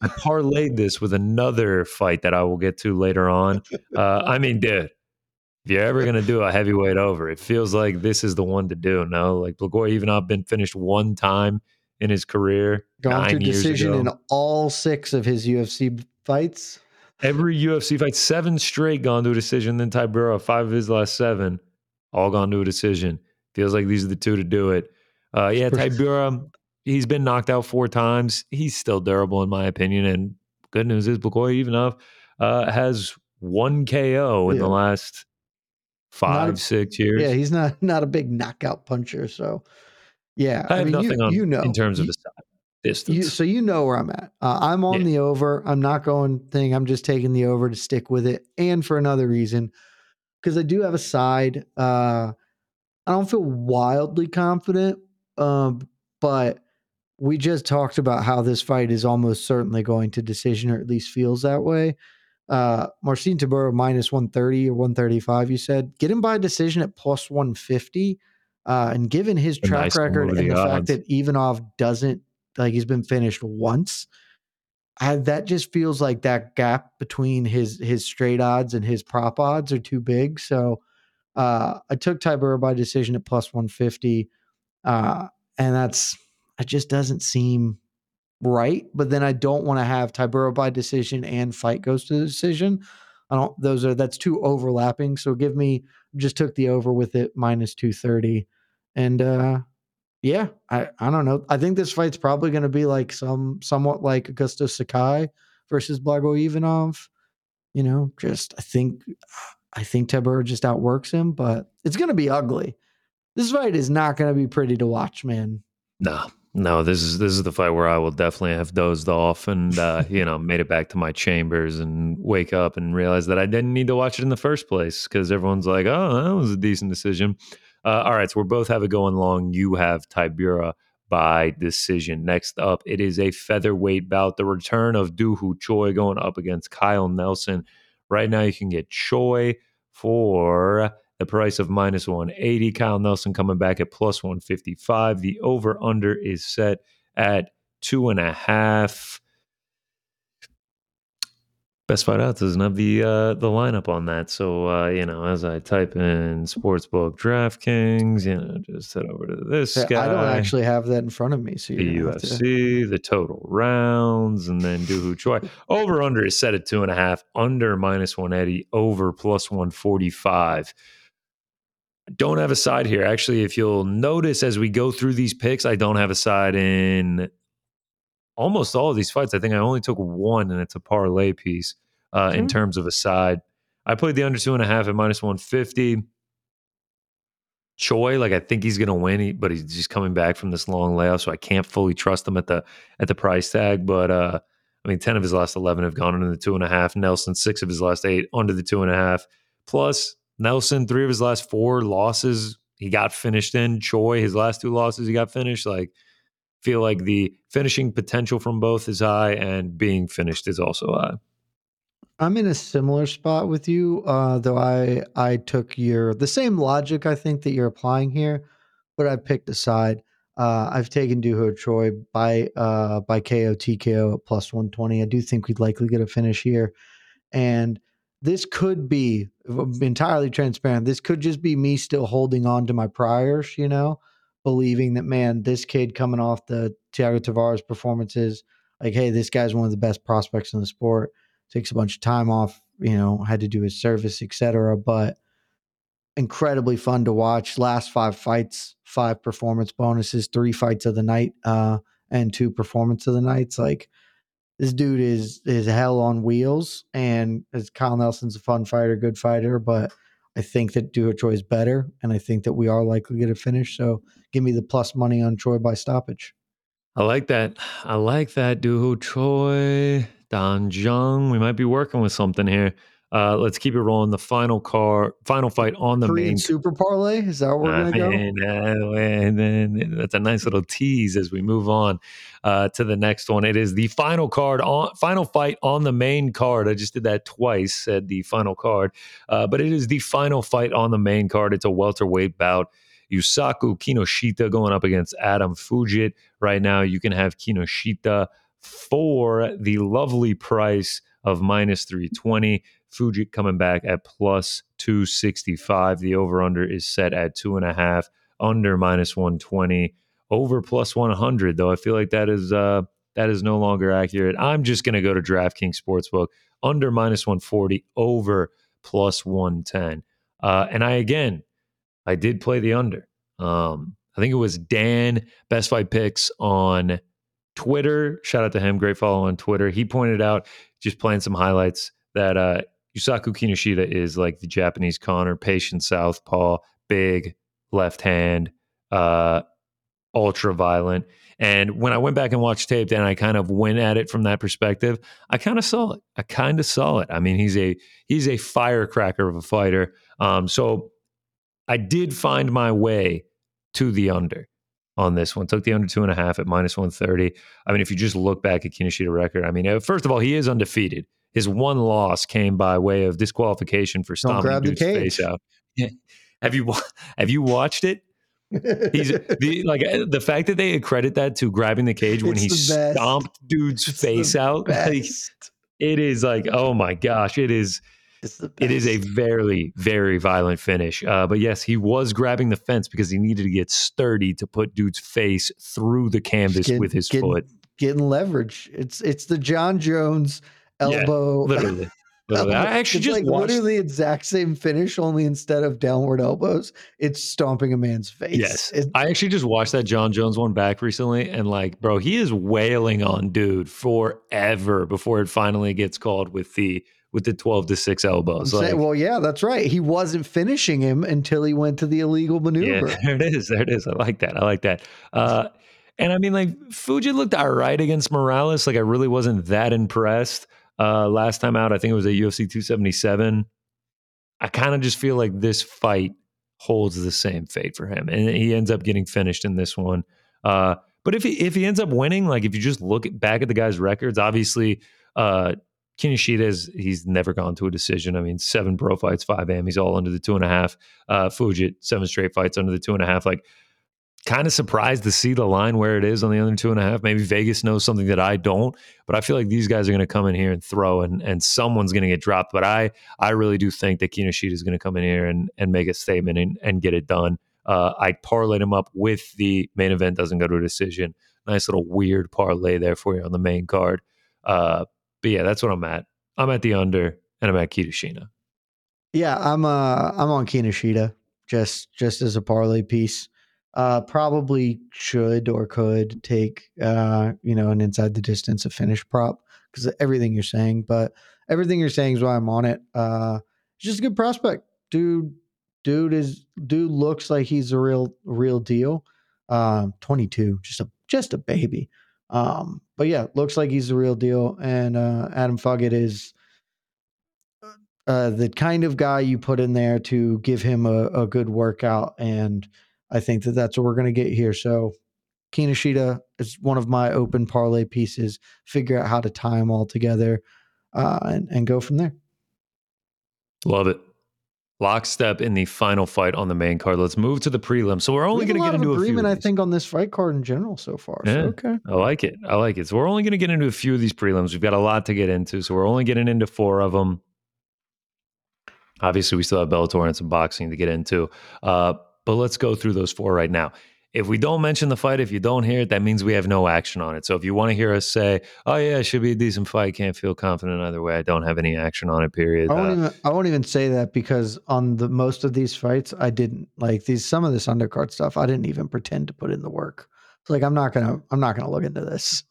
Speaker 1: I parlayed this with another fight that I will get to later on. Uh, I mean, dude, if you're ever going to do a heavyweight over, it feels like this is the one to do. No, like Blagoy Ivanov been finished one time in his career,
Speaker 2: Gone to decision
Speaker 1: ago.
Speaker 2: in all six of his UFC fights.
Speaker 1: Every UFC fight, seven straight gone to a decision. Then Tybura, five of his last seven, all gone to a decision. Feels like these are the two to do it. Uh, yeah, Tybura, he's been knocked out four times. He's still durable, in my opinion. And good news is, Blagoy Ivanov uh, has one KO in
Speaker 2: Yeah.
Speaker 1: the last five,
Speaker 2: a-
Speaker 1: six years.
Speaker 2: Yeah, he's not not a big knockout puncher. So, yeah,
Speaker 1: I have
Speaker 2: mean,
Speaker 1: nothing
Speaker 2: you,
Speaker 1: on
Speaker 2: you know
Speaker 1: in terms of
Speaker 2: you,
Speaker 1: the side distance.
Speaker 2: you, so you know where I'm at. Uh, I'm on
Speaker 1: Yeah.
Speaker 2: the over. I'm not going thing. I'm just taking the over to stick with it, and for another reason, because I do have a side. Uh, I don't feel wildly confident, um, but we just talked about how this fight is almost certainly going to decision, or at least feels that way. Uh, Marcin Tybura minus 130 or 135, you said. Get him by decision at plus 150. Uh, and given his
Speaker 1: A
Speaker 2: track
Speaker 1: nice
Speaker 2: record and
Speaker 1: the
Speaker 2: the fact that Ivanov doesn't, like, he's been finished once, I, that just feels like that gap between his his straight odds and his prop odds are too big. So uh, I took Tybura by decision at plus 150. Uh, and that's, it just doesn't seem right. But then I don't want to have Tybura by decision and fight goes to the decision. I don't, those are, that's too overlapping. So give me, just took the over with it minus 230. And, uh, yeah, I, I don't know. I think this fight's probably going to be like some, somewhat like Augusto Sakai versus Blagoy Ivanov. You know, just, I think, I think Tybura just outworks him, but it's going to be ugly. This fight is not going to be pretty to watch, man.
Speaker 1: No, no, this is this is the fight where I will definitely have dozed off and uh, you know made it back to my chambers and wake up and realize that I didn't need to watch it in the first place because everyone's like, oh, that was a decent decision. Uh, all right, so we're both have it going long. You have Tybura by decision. Next up, it is a featherweight bout. The return of Doo Ho Choi going up against Kyle Nelson. Right now, you can get Choi for the price of minus 180. Kyle Nelson coming back at plus 155. The over under is set at two and a half. Best Fight Odds doesn't have the uh, the lineup on that, so uh, you know, as I type in sportsbook DraftKings, you know, just head over to this
Speaker 2: Yeah,
Speaker 1: guy.
Speaker 2: I don't actually have that in front of me. So
Speaker 1: the UFC, the total rounds, and then Doo Ho Choi. Over under is set at two and a half, under minus 180, over plus 145. Don't have a side here. Actually, if you'll notice as we go through these picks, I don't have a side in almost all of these fights. I think I only took one, and it's a parlay piece uh, in
Speaker 2: Hmm.
Speaker 1: terms of a side. I played the under two and a half at minus 150. Choi, like I think he's going to win, but he's just coming back from this long layoff, so I can't fully trust him at the at the price tag. But uh, I mean, ten of his last eleven have gone under the two and a half. Nelson, six of his last eight under the two and a half. Plus Nelson, three of his last four losses he got finished in. Choi, his last two losses he got finished. Like, feel like the finishing potential from both is high, and being finished is also high.
Speaker 2: I'm in a similar spot with you, uh, though I I took your the same logic I think that you're applying here, but I picked a side. Uh, I've taken Doo Ho Choi by uh, by KO TKO at plus 120. I do think we'd likely get a finish here, and this could be entirely transparent. This could just be me still holding on to my priors, you know, believing that man, this kid coming off the Thiago Tavares performances, like hey, this guy's one of the best prospects in the sport takes a bunch of time off, you know, had to do his service, etc. But incredibly fun to watch. Last five fights, five performance bonuses, three fights of the night, uh, and two performance of the nights. Like this dude is is hell on wheels. And as Kyle Nelson's a fun fighter, good fighter, but I think that Doo Ho Choi is better, and I think that we are likely to get a finish. So give me the plus money on Choi by stoppage.
Speaker 1: I like that. I like that. Doo Ho Choi, Dan Jung. We might be working with something here. Uh, let's keep it rolling. The final car, final fight on the
Speaker 2: Korean
Speaker 1: main.
Speaker 2: super parlay. Is that where we're
Speaker 1: Uh,
Speaker 2: gonna go?
Speaker 1: and, uh, and then that's a nice little tease as we move on uh, to the next one. It is the final card on final fight on the main card. I just did that twice. Said the final card, uh, but it is the final fight on the main card. It's a welterweight bout. Yusaku Kinoshita going up against Adam Fugitt. Right now, you can have Kinoshita for the lovely price of minus 320. Fugitt coming back at plus 265. The over under is set at two and a half, under minus 120, over plus 100. Though I feel like that is uh, that is no longer accurate. I'm just going to go to DraftKings Sportsbook under minus 140, over plus 110. Uh, and I again, I did play the under. Um, I think it was Dan Best Fight Picks on Twitter. Shout out to him, great follow on Twitter. He pointed out just playing some highlights that uh, Yusaku Kinoshita is like the Japanese Connor, patient southpaw, big left hand, uh, ultra violent. And when I went back and watched tape, and I kind of went at it from that perspective, I kind of saw it. I kind of saw it. I mean, he's a he's a firecracker of a fighter. Um, so I did find my way to the under on this one. Took the under two and a half at minus 130. I mean, if you just look back at Kinoshita record, I mean, uh, first of all, he is undefeated. His one loss came by way of disqualification for stomping dude's face out. Yeah. Have you have you watched it? He's the like uh, the fact that they accredit that to grabbing the cage when
Speaker 2: It's
Speaker 1: he stomped dude's
Speaker 2: It's
Speaker 1: face out. Like, it is like, oh my gosh, it is it is a very, very violent finish. Uh, but yes, he was grabbing the fence because he needed to get sturdy to put dude's face through the canvas
Speaker 2: Get-
Speaker 1: with his
Speaker 2: get-
Speaker 1: foot.
Speaker 2: getting leverage. It's it's the Jon Jones
Speaker 1: Yeah,
Speaker 2: elbow.
Speaker 1: Literally. Literally. I actually
Speaker 2: it's
Speaker 1: just
Speaker 2: like
Speaker 1: watched.
Speaker 2: literally the exact same finish, only instead of downward elbows, it's stomping a man's face.
Speaker 1: Yes,
Speaker 2: It-
Speaker 1: I actually just watched that Jon Jones one back recently, and like, bro, he is wailing on dude forever before it finally gets called with the with the twelve to six
Speaker 2: I'm
Speaker 1: elbows.
Speaker 2: saying- well, yeah, that's right. He wasn't finishing him until he went to the illegal maneuver.
Speaker 1: Yeah, there it is. There it is. I like that. I like that. Uh, and I mean, like Fuji looked all right against Morales. Like I really wasn't that impressed. Uh, last time out, I think it was at UFC 277. I kind of just feel like this fight holds the same fate for him, and he ends up getting finished in this one. Uh, but if he if he ends up winning, like if you just look at, back at the guy's records, obviously uh, Kinoshita is he's never gone to a decision. I mean, seven pro fights, five am. He's all under the two and a half. Uh, Fugitt seven straight fights under the two and a half. Like kind of surprised to see the line where it is on the other two and a half. Maybe Vegas knows something that I don't, but I feel like these guys are going to come in here and throw, and and someone's going to get dropped. But I I really do think that Kinoshita is going to come in here and and make a statement and, and get it done. Uh, I parlayed him up with the main event doesn't go to a decision. Nice little weird parlay there for you on the main card. Uh, but yeah, that's what I'm at. I'm at the under, and I'm at Kinoshita.
Speaker 2: Yeah, I'm uh I'm on Kinoshita just just as a parlay piece. Uh, probably should or could take uh, you know an inside the distance a finish prop because everything you're saying, but everything you're saying is why I'm on it. Uh, just a good prospect, dude. Dude is dude looks like he's a real real deal. Um, 22, just a just a baby. Um, but yeah, looks like he's the real deal. And uh, Adam Fugitt is uh, the kind of guy you put in there to give him a, a good workout. And I think that that's what we're going to get here. So Kinoshita is one of my open parlay pieces. Figure out how to tie them all together uh, and, and go from there.
Speaker 1: Love it. Lockstep in the final fight on the main card. Let's move to the prelim. So we're only going to get into
Speaker 2: agreement,
Speaker 1: a
Speaker 2: few. I think on this fight card in general so far.
Speaker 1: Yeah,
Speaker 2: so, okay,
Speaker 1: I like it. I like it. So we're only going to get into a few of these prelims. We've got a lot to get into, so we're only getting into four of them. Obviously, we still have Bellator and some boxing to get into, uh, but let's go through those four right now if we don't mention the fight, if you don't hear it, that means we have no action on it. So if you want to hear us say, "Oh yeah, it should be a decent fight," can't feel confident either way. I don't have any action on it. Period.
Speaker 2: I won't
Speaker 1: Uh,
Speaker 2: even I won't even say that because on the most of these fights, I didn't like these some of this undercard stuff. I didn't even pretend to put in the work. So like I'm not gonna I'm not gonna look into this.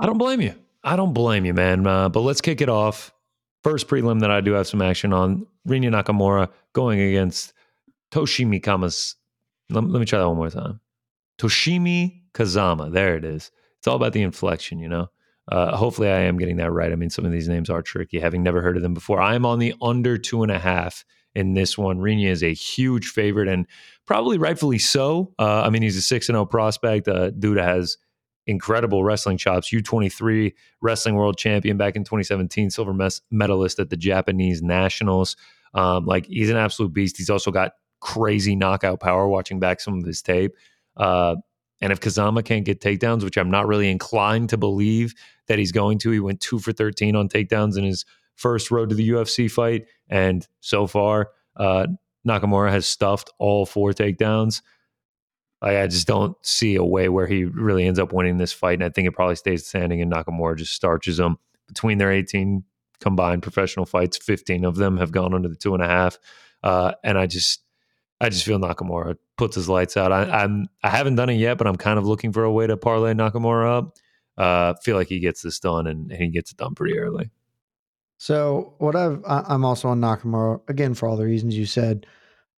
Speaker 1: I don't blame you. I don't blame you, man. Uh, but let's kick it off. First prelim that I do have some action on: Rinya Nakamura going against Toshimi Kamas. Let, let me try that one more time. Toshimi Kazama. There it is. It's all about the inflection, you know. Uh, hopefully, I am getting that right. I mean, some of these names are tricky, having never heard of them before. I am on the under two and a half in this one. Rinya is a huge favorite, and probably rightfully so. Uh, I mean, he's a six and zero prospect. Uh, dude has incredible wrestling chops. U23 wrestling world champion back in 2017, silver mes- medalist at the Japanese Nationals. Um, like he's an absolute beast. He's also got crazy knockout power. Watching back some of his tape. Uh, and if Kazama can't get takedowns, which I'm not really inclined to believe that he's going to, he went two for 13 on takedowns in his first road to the UFC fight. And so far, uh, Nakamura has stuffed all four takedowns. I, just don't see a way where he really ends up winning this fight. And I think it probably stays standing, and Nakamura just starches him. Between their 18 combined professional fights, 15 of them have gone under the two and a half. Uh, and I just, I just feel Nakamura puts his lights out. I, I'm I haven't done it yet, but I'm kind of looking for a way to parlay Nakamura up. Uh, feel like he gets this done, and, and he gets it done pretty early.
Speaker 2: So what I've I- I'm also on Nakamura again for all the reasons you said.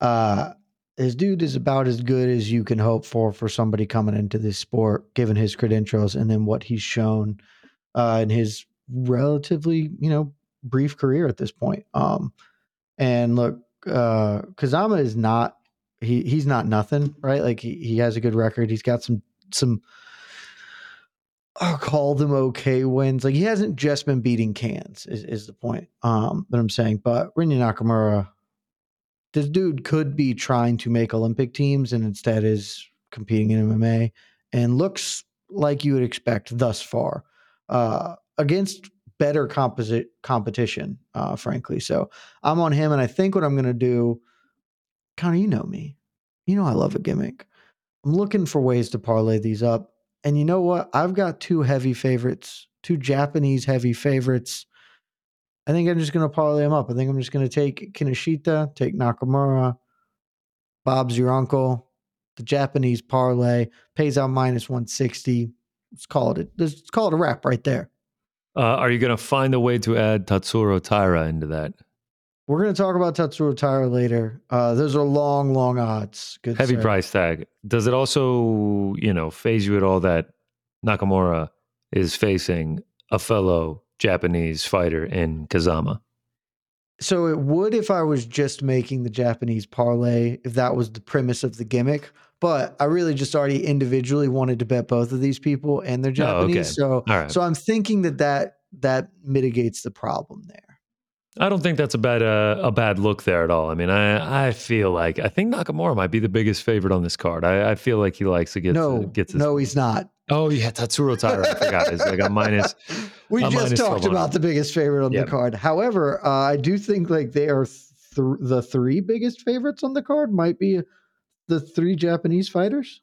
Speaker 2: Uh, his dude is about as good as you can hope for for somebody coming into this sport, given his credentials and then what he's shown uh, in his relatively you know brief career at this point. Um, and look, uh, Kazama is not he he's not nothing, right? Like he, he has a good record. He's got some some I'll call them okay wins. Like he hasn't just been beating cans, is, is the point um, that I'm saying. But Rinya Nakamura, this dude could be trying to make Olympic teams and instead is competing in MMA and looks like you would expect thus far uh, against better composite competition, uh, frankly. So I'm on him, and I think what I'm going to do, Connor, you know me, you know I love a gimmick. I'm looking for ways to parlay these up. And you know what? I've got two heavy favorites, two Japanese heavy favorites. I think I'm just going to parlay them up. I think I'm just going to take Kinoshita, take Nakamura. Bob's your uncle. The Japanese parlay pays out minus 160. Let's call it. Let's call it a wrap right there.
Speaker 1: Uh, are you going to find a way to add Tatsuro Taira into that?
Speaker 2: We're going to talk about Tatsuro Taira later. Uh, those are long, long odds. Good
Speaker 1: Heavy
Speaker 2: sir.
Speaker 1: price tag. Does it also, you know, phase you at all that Nakamura is facing a fellow Japanese fighter in Kazama?
Speaker 2: So it would if I was just making the Japanese parlay, if that was the premise of the gimmick. But I really just already individually wanted to bet both of these people and they're
Speaker 1: Oh, okay.
Speaker 2: Japanese. So
Speaker 1: right.
Speaker 2: so I'm thinking that that that mitigates the problem there.
Speaker 1: I don't think that's a bad uh, a bad look there at all. I mean, I I feel like I think Nakamura might be the biggest favorite on this card. I, I feel like he likes to get
Speaker 2: no,
Speaker 1: to, gets his,
Speaker 2: no, he's not.
Speaker 1: Oh yeah, Tatsuro Taira. I forgot. It's like a minus.
Speaker 2: We
Speaker 1: a
Speaker 2: just
Speaker 1: minus
Speaker 2: talked
Speaker 1: 1200.
Speaker 2: about the biggest favorite on
Speaker 1: Yep.
Speaker 2: the card. However, uh, I do think like they are th- the three biggest favorites on the card. Might be the three Japanese fighters.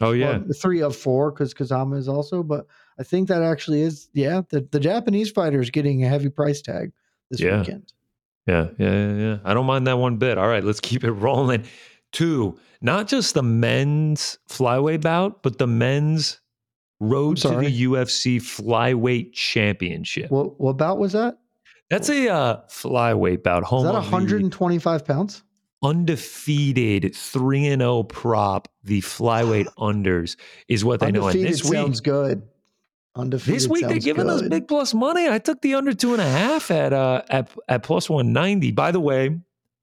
Speaker 1: Oh yeah,
Speaker 2: Well, three of four because Kazama is also. But I think that actually is yeah. The the Japanese fighter is getting a heavy price tag this
Speaker 1: Yeah.
Speaker 2: weekend.
Speaker 1: Yeah, yeah, yeah, yeah. I don't mind that one bit. All right, let's keep it rolling. Two, not just the men's flyweight bout, but the men's road to the UFC flyweight championship.
Speaker 2: What what bout was that?
Speaker 1: That's a uh, flyweight bout.
Speaker 2: Is
Speaker 1: Home
Speaker 2: that
Speaker 1: of the
Speaker 2: 125 pounds?
Speaker 1: Undefeated 3 and 0 prop, the flyweight unders is what they know. And
Speaker 2: Undefeated
Speaker 1: this week,
Speaker 2: sounds good. Undefeated.
Speaker 1: this week they're giving us big plus money. I took the under two and a half at uh at, at plus one ninety. By the way,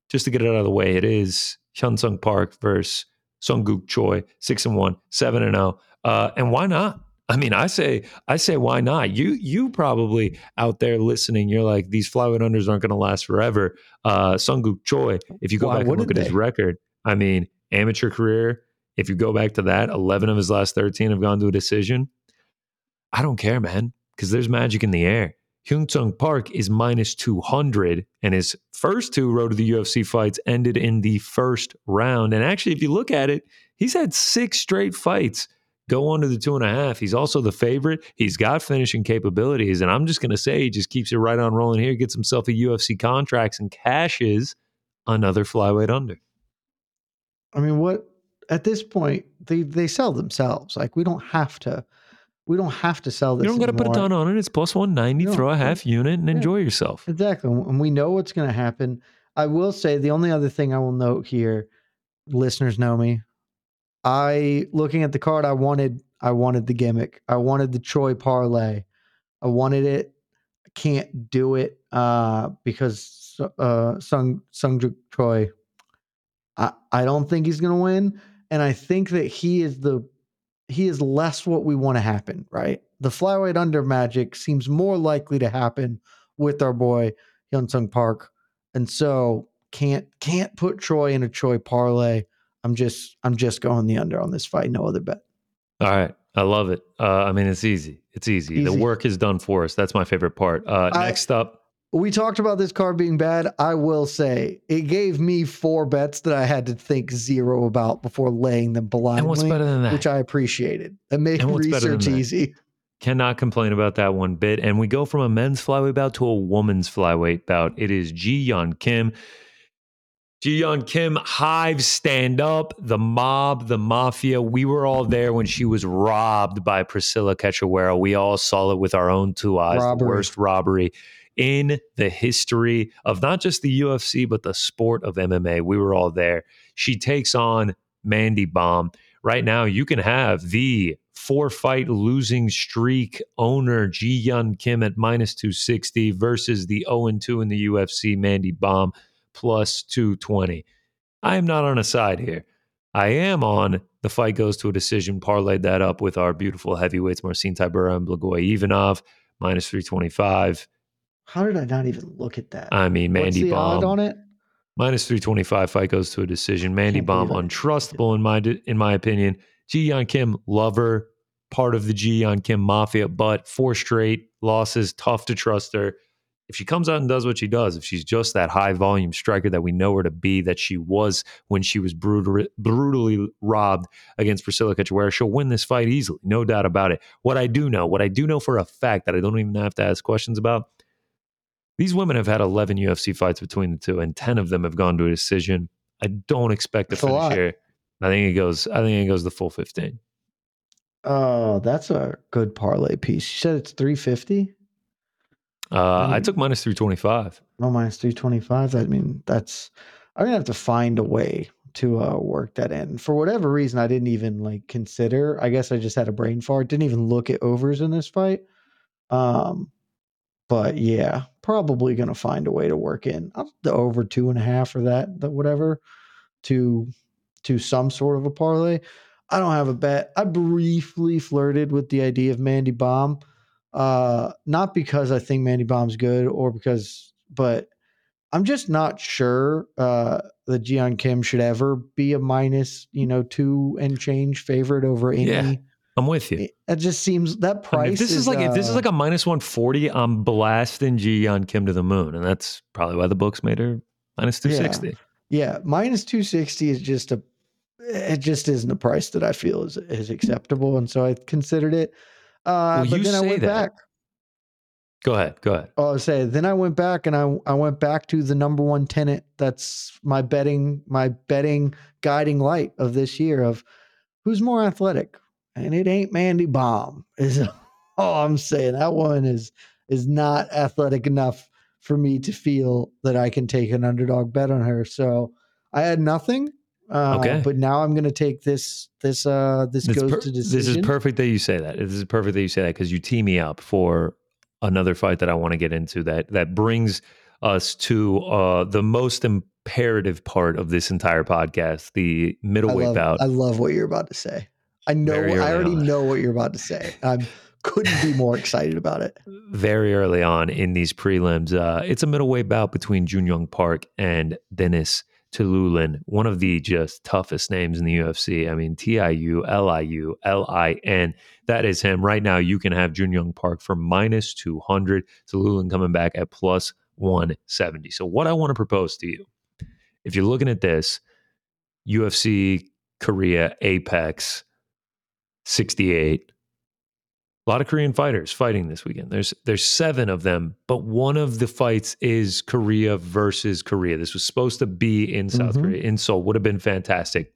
Speaker 1: just to get it out of the way, it is hyun sung Park versus Sunggook Choi, six and one, seven and zero. Uh, and why not? I mean, I say, I say, why not? You, you probably out there listening, you're like, these flyweight unders aren't going to last forever. Uh, Sunggook Choi, if you go
Speaker 2: Why
Speaker 1: back and look at
Speaker 2: wouldn't
Speaker 1: his record, I mean, amateur career. If you go back to that, eleven of his last thirteen have gone to a decision. I don't care, man, because there's magic in the air. Hyun Sung Park is minus 200, and his first two road to the UFC fights ended in the first round. And actually, if you look at it, he's had six straight fights go under the two and a half. He's also the favorite. He's got finishing capabilities. And I'm just going to say he just keeps it right on rolling here, gets himself a UFC contracts and cashes another flyweight under.
Speaker 2: I mean, what at this point they they sell themselves. Like we don't have to. We don't have to sell this.
Speaker 1: You don't got to put a ton on it. It's plus 190.
Speaker 2: No,
Speaker 1: throw a half unit and
Speaker 2: Yeah.
Speaker 1: enjoy yourself.
Speaker 2: Exactly. And we know what's going to happen. I will say the only other thing I will note here, listeners know me. I looking at the card, I wanted I wanted the gimmick. I wanted the Choi parlay. I wanted it. I can't do it uh, because uh, Sung Sung Troy. I I don't think he's going to win, and I think that he is the he is less what we want to happen. Right, the flyweight under magic seems more likely to happen with our boy Hyun Sung Park, and so can't can't put Choi in a Choi parlay. I'm just I'm just going the under on this fight. No other bet.
Speaker 1: All right. I love it. Uh, I mean, it's easy. It's easy. The work is done for us. That's my favorite part. Uh,
Speaker 2: I-
Speaker 1: next up,
Speaker 2: We talked about this card being bad. I will say it gave me four bets that I had to think zero about before laying them blindly,
Speaker 1: and what's better than that?
Speaker 2: which I appreciated. That made research easy.
Speaker 1: Cannot complain about that one bit. And we go from a men's flyweight bout to a woman's flyweight bout. It is Ji Yeon Kim. Ji Yeon Kim, Hive stand up, the mob, the mafia. We were all there when she was robbed by Priscilla Cachoeira. We all saw it with our own two eyes. The worst robbery in the history of not just the UFC, but the sport of MMA. We were all there. She takes on Mandy Böhm. Right now, you can have the four fight losing streak owner Ji Yeon Kim at minus 260 versus the 0 2 in the UFC, Mandy Böhm plus 220. I am not on a side here. I am on the fight goes to a decision, parlayed that up with our beautiful heavyweights, Marcin Tybura and Blagoy Ivanov, minus 325.
Speaker 2: How did I not even look at that?
Speaker 1: I mean,
Speaker 2: What's
Speaker 1: Mandy
Speaker 2: the odd
Speaker 1: Böhm
Speaker 2: on it?
Speaker 1: minus 325 fight goes to a decision. Mandy
Speaker 2: Can't Böhm
Speaker 1: untrustable in my in my opinion. Ji Yeon Kim lover, part of the Ji Yeon Kim mafia, but four straight losses, tough to trust her. If she comes out and does what she does, if she's just that high volume striker that we know her to be, that she was when she was brutal, brutally robbed against Priscilla Cachoeira, she'll win this fight easily, no doubt about it. What I do know, what I do know for a fact that I don't even have to ask questions about, these women have had 11 UFC fights between the two, and 10 of them have gone to a decision. I don't expect to
Speaker 2: That's a
Speaker 1: finish here. I think it goes. I think it goes the full 15.
Speaker 2: Oh, that's a good parlay piece. You said it's 350?
Speaker 1: Uh, I
Speaker 2: Mm.
Speaker 1: took minus 325.
Speaker 2: No, minus 325. I mean, that's, I'm going to have to find a way to uh, work that in. For whatever reason, I didn't even like consider. I guess I just had a brain fart. Didn't even look at overs in this fight. Um, but yeah, probably going to find a way to work in uh, the over two and a half or that, the whatever, to to some sort of a parlay. I don't have a bet. I briefly flirted with the idea of Mandy Böhm, uh, not because I think Mandy Böhm's good or because, but I'm just not sure uh, that Ji Yeon Kim should ever be a minus, you know, two and change favorite over any.
Speaker 1: Yeah, I'm with you.
Speaker 2: It just seems that price.
Speaker 1: I mean, if this is, like if this is
Speaker 2: uh,
Speaker 1: like a minus 140, I'm blasting Ji Yeon Kim to the moon, and that's probably why the books made her minus 260.
Speaker 2: yeah, minus two sixty is just a. It just isn't a price that I feel is is acceptable, and so I considered it. Uh,
Speaker 1: Well,
Speaker 2: but then I went
Speaker 1: that.
Speaker 2: back.
Speaker 1: Go ahead, go ahead.
Speaker 2: Oh, saying, then I went back and I I went back to the number one tenant. That's my betting my betting guiding light of this year of who's more athletic, and it ain't Mandy Böhm. Is all I'm saying. That one is is not athletic enough for me to feel that I can take an underdog bet on her. So I had nothing. Uh,
Speaker 1: Okay.
Speaker 2: but now I'm going to take this. This uh, this
Speaker 1: This,
Speaker 2: goes
Speaker 1: per-
Speaker 2: to
Speaker 1: this
Speaker 2: decision.
Speaker 1: is perfect that you say that. This is perfect that you say that because you tee me up for another fight that I want to get into that that brings us to uh, the most imperative part of this entire podcast, the
Speaker 2: I
Speaker 1: middleweight
Speaker 2: love,
Speaker 1: bout.
Speaker 2: I love what you're about to say. I know. I already
Speaker 1: on.
Speaker 2: know what you're about to say. I couldn't be more excited about it.
Speaker 1: very early on in these prelims. Uh, it's a middleweight bout between Jun Young Park and Denis Tiuliulin, one of the just toughest names in the UFC. I mean, T I U L I U L I N. That is him. Right now, you can have Jun Young Park for minus 200. Tiuliulin coming back at plus 170. So, what I want to propose to you, if you're looking at this, UFC Korea Apex 68 a lot of Korean fighters fighting this weekend. There's there's seven of them, but one of the fights is Korea versus Korea. This was supposed to be in South
Speaker 2: Mhm.
Speaker 1: Korea. In Seoul would have been fantastic.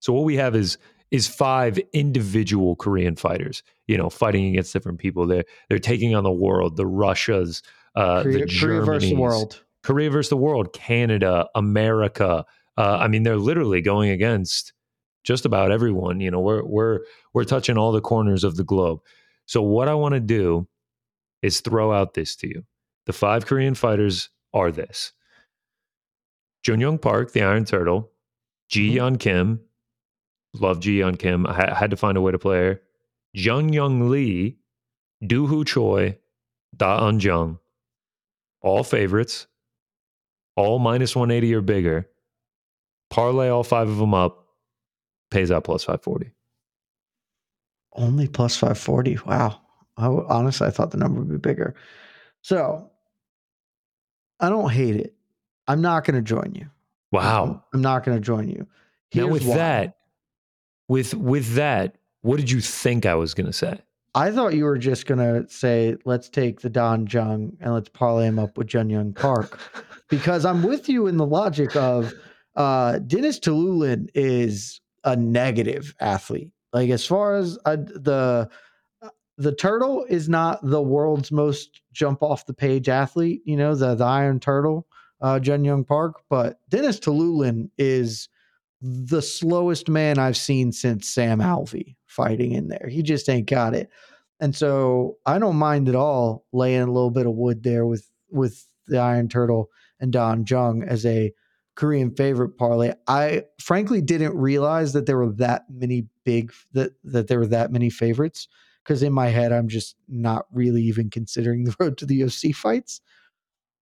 Speaker 1: So what we have is is five individual Korean fighters, you know, fighting against different people. They're they're taking on the world, the Russias, uh,
Speaker 2: Korea,
Speaker 1: the
Speaker 2: Korea versus the world.
Speaker 1: Korea versus the world, Canada, America. Uh, I mean, they're literally going against just about everyone. You know, we're we're we're touching all the corners of the globe. So what I want to do is throw out this to you. The five Korean fighters are this: Jun Young Park, the Iron Turtle, Ji
Speaker 2: Mhm.
Speaker 1: Yeon Kim, love Ji Yeon Kim. I ha- had to find a way to play her. Jung Young Lee, Doo Ho Choi, Da Un Jung, all favorites, all minus 180 or bigger. Parlay all five of them up, pays out plus 540.
Speaker 2: Only plus 540. Wow. I, honestly, I thought the number would be bigger. So I don't hate it. I'm not going to join you.
Speaker 1: Wow.
Speaker 2: I'm not going to join you.
Speaker 1: Now with
Speaker 2: why.
Speaker 1: that, with with that, what did you think I was going to say?
Speaker 2: I thought you were just going to say, let's take the Don Jung and let's parlay him up with Jun Young Park. because I'm with you in the logic of uh, Denis Tiuliulin is a negative athlete. Like as far as uh, the the turtle is not the world's most jump off the page athlete, you know, the the Iron Turtle, uh, Jun Young Park, but Denis Tiuliulin is the slowest man I've seen since Sam Alvey fighting in there. He just ain't got it. And so I don't mind at all laying a little bit of wood there with with the Iron Turtle and Don Jung as a Korean favorite parlay. I frankly didn't realize that there were that many big that that there were that many favorites because in my head I'm just not really even considering the road to the UFC fights.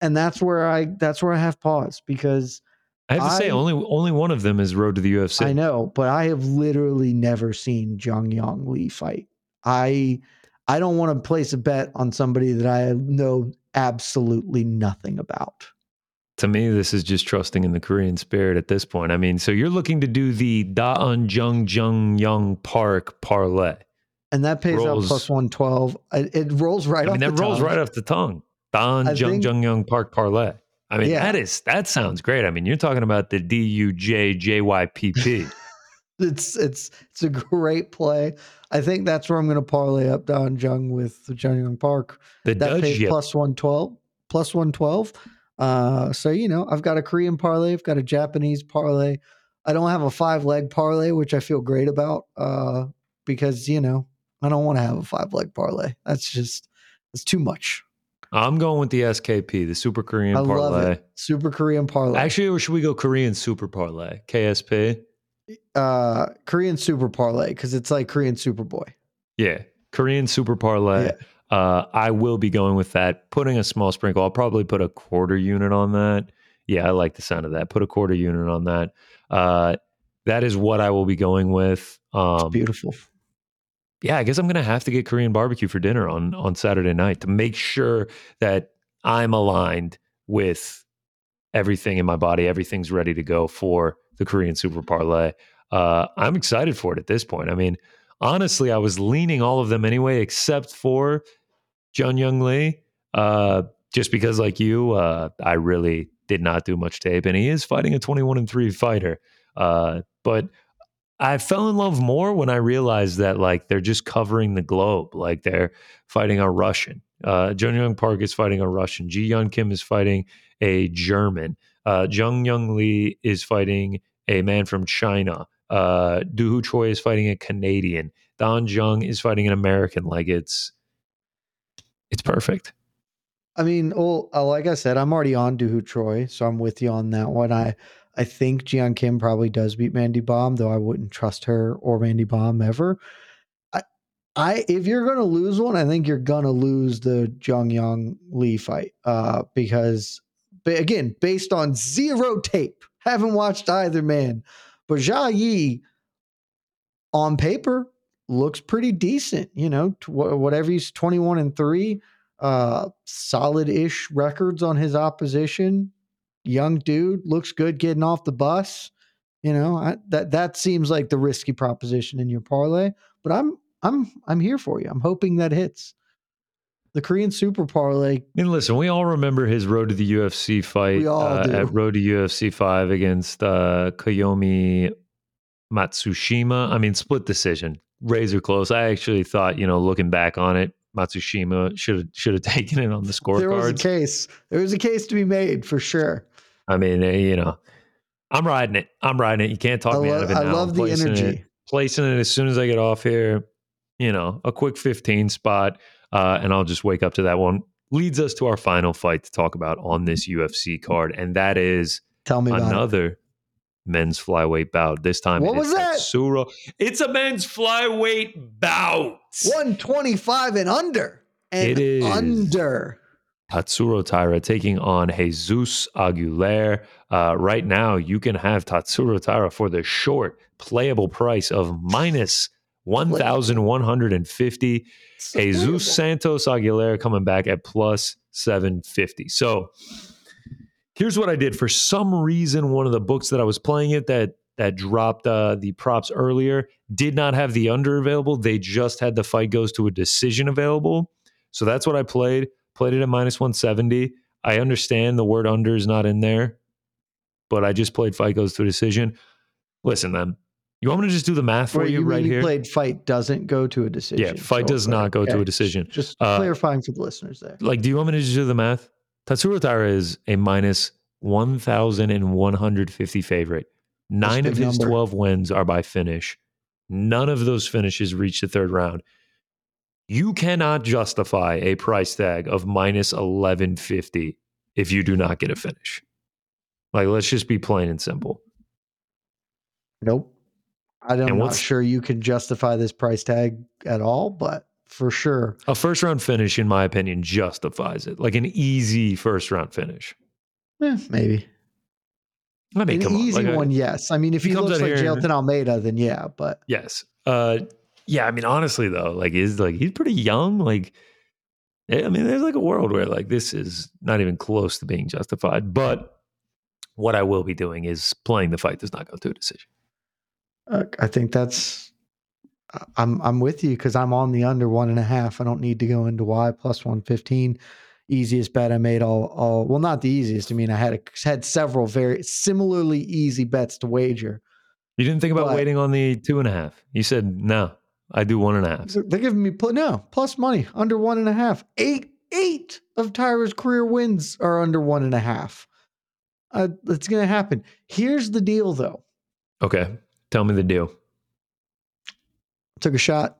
Speaker 2: And that's where I that's where I have pause because
Speaker 1: I have to say, only only one of them is Road to the UFC.
Speaker 2: I know, but I have literally never seen Jung Yong Lee fight. I I don't want to place a bet on somebody that I know absolutely nothing about.
Speaker 1: To me, this is just trusting in the Korean spirit at this point. I mean, so you're looking to do the Daeun Jung Jung Young Park parlay.
Speaker 2: And that pays
Speaker 1: Rolls-
Speaker 2: out plus 112. It, it rolls right
Speaker 1: I mean,
Speaker 2: off
Speaker 1: that rolls
Speaker 2: tongue.
Speaker 1: right off the tongue. Daeun
Speaker 2: I
Speaker 1: Jung
Speaker 2: think-
Speaker 1: Jung Young Park parlay. I mean,
Speaker 2: Yeah.
Speaker 1: that is that sounds great. I mean, you're talking about the D U J J Y P P.
Speaker 2: It's it's it's a great play. I think that's where I'm going to parlay up Don Jung with the Jung Young Park.
Speaker 1: The
Speaker 2: That pays plus 112. Plus 112. Uh, so you know, I've got a Korean parlay, I've got a Japanese parlay. I don't have a five leg parlay, which I feel great about. Uh, because you know, I don't want to have a five leg parlay. That's just it's too much.
Speaker 1: I'm going with the SKP, the Super Korean
Speaker 2: I
Speaker 1: parlay.
Speaker 2: love it. Super Korean parlay.
Speaker 1: Actually, or should we go Korean Super Parlay? KSP?
Speaker 2: uh Korean Super Parlay because it's like Korean Superboy.
Speaker 1: Yeah. Korean Super Parlay. Uh, I will be going with that, putting a small sprinkle. I'll probably put a quarter unit on that. Yeah, I like the sound of that. Put a quarter unit on that. Uh, that is what I will be going with.
Speaker 2: It's
Speaker 1: Um,
Speaker 2: beautiful.
Speaker 1: yeah, I guess I'm gonna have to get Korean barbecue for dinner on on Saturday night to make sure that I'm aligned with everything in my body. Everything's ready to go for the Korean Super Parlay. Uh, I'm excited for it at this point. I mean, honestly, I was leaning all of them anyway, except for Jun Young Lee. Uh, just because, like you, uh, I really did not do much tape, and he is fighting a 21 and three fighter. Uh, but I fell in love more when I realized that like they're just covering the globe, like they're fighting a Russian. Uh, Jung Young Park is fighting a Russian. Ji Yeon Kim is fighting a German. Uh, Jung Young Lee is fighting a man from China. Uh, Doo Ho Choi is fighting a Canadian. Don Jung is fighting an American. Like it's it's perfect.
Speaker 2: I mean, well, uh, like I said, I'm already on Doo Ho Choi, so I'm with you on that one. I I think Ji Yeon Kim probably does beat Mandy Böhm, though I wouldn't trust her or Mandy Böhm ever. I, I if you're gonna lose one, I think you're gonna lose the Jung Young Lee fight, uh, because again, based on zero tape, haven't watched either man, but Jia Yi on paper looks pretty decent. You know, tw- whatever he's 21 and three uh solid-ish records on his opposition young dude looks good getting off the bus you know I, that that seems like the risky proposition in your parlay but i'm i'm i'm here for you i'm hoping that hits the korean super parlay
Speaker 1: mean, listen, we all remember his road to the UFC fight
Speaker 2: We all
Speaker 1: uh,
Speaker 2: do.
Speaker 1: at Road to UFC 5 against uh, Koyomi Matsushima. I mean, split decision, razor close. I actually thought, you know, looking back on it, Matsushima should have should have taken it on the scorecard.
Speaker 2: there was a case there was a case to be made for sure
Speaker 1: I mean, eh, you know, I'm riding it. I'm riding it. You can't talk
Speaker 2: i,
Speaker 1: me
Speaker 2: lo-
Speaker 1: out of it
Speaker 2: I
Speaker 1: now. I'm
Speaker 2: love the energy
Speaker 1: It, placing it as soon as I get off here. You know, a quick 15 spot, uh, and I'll just wake up to that one. Leads us to our final fight to talk about on this UFC card, and that is
Speaker 2: tell me
Speaker 1: another men's flyweight bout. This time,
Speaker 2: What was that?
Speaker 1: Tatsuro. It's a men's flyweight bout.
Speaker 2: 125 and under and
Speaker 1: It is.
Speaker 2: under
Speaker 1: Tatsuro Taira taking on Jesus Aguilera. Uh, right now, you can have Tatsuro Taira for the short playable price of minus 1,150. Jesus Santos Aguilera coming back at plus 750. So here's what I did. For some reason, one of the books that I was playing it that that dropped uh, the props earlier did not have the under available. They just had the fight goes to a decision available. So that's what I played. Played it at minus 170. I understand the word under is not in there, but I just played fight goes to a decision. Listen, then. you want me to just do the math for you,
Speaker 2: you
Speaker 1: right
Speaker 2: you
Speaker 1: here?
Speaker 2: played fight doesn't go to a decision.
Speaker 1: Yeah, fight
Speaker 2: So,
Speaker 1: does not go to a decision.
Speaker 2: Just
Speaker 1: Uh,
Speaker 2: clarifying for the listeners there.
Speaker 1: like, do you want me to just do the math? Tatsuro Taira is a minus 1,150 favorite. Nine of his
Speaker 2: number.
Speaker 1: 12 wins are by finish. None of those finishes reach the third round. You cannot justify a price tag of minus 1150 if you do not get a finish. Like, let's just be plain and simple.
Speaker 2: Nope. I don't, I'm not sure you can justify this price tag at all, but for sure.
Speaker 1: A first round finish, in my opinion, justifies it. Like an easy first round finish.
Speaker 2: eh, maybe.
Speaker 1: I mean,
Speaker 2: An
Speaker 1: come on.
Speaker 2: easy
Speaker 1: like, I-
Speaker 2: one, yes. I mean, if
Speaker 1: he
Speaker 2: he, looks like Jailton Almeida, then yeah, but
Speaker 1: Yes. Uh yeah, I mean honestly though, like is like he's pretty young. Like I mean, there's like a world where like this is not even close to being justified. But what I will be doing is playing the fight does not go to a decision.
Speaker 2: uh, I think that's. I'm I'm with you because I'm on the under one and a half. I don't need to go into why plus one fifteen. Easiest bet I made all all well, not the easiest. I mean, I had a, had several very similarly easy bets to wager.
Speaker 1: You didn't think about
Speaker 2: But-
Speaker 1: waiting on the two and a half. You said no, I do one and a half.
Speaker 2: They're giving me no plus money under one and a half. Eight eight of Taira's career wins are under one and a half. Uh, it's gonna happen. Here's the deal, though.
Speaker 1: Okay. Tell me the deal.
Speaker 2: Took a shot,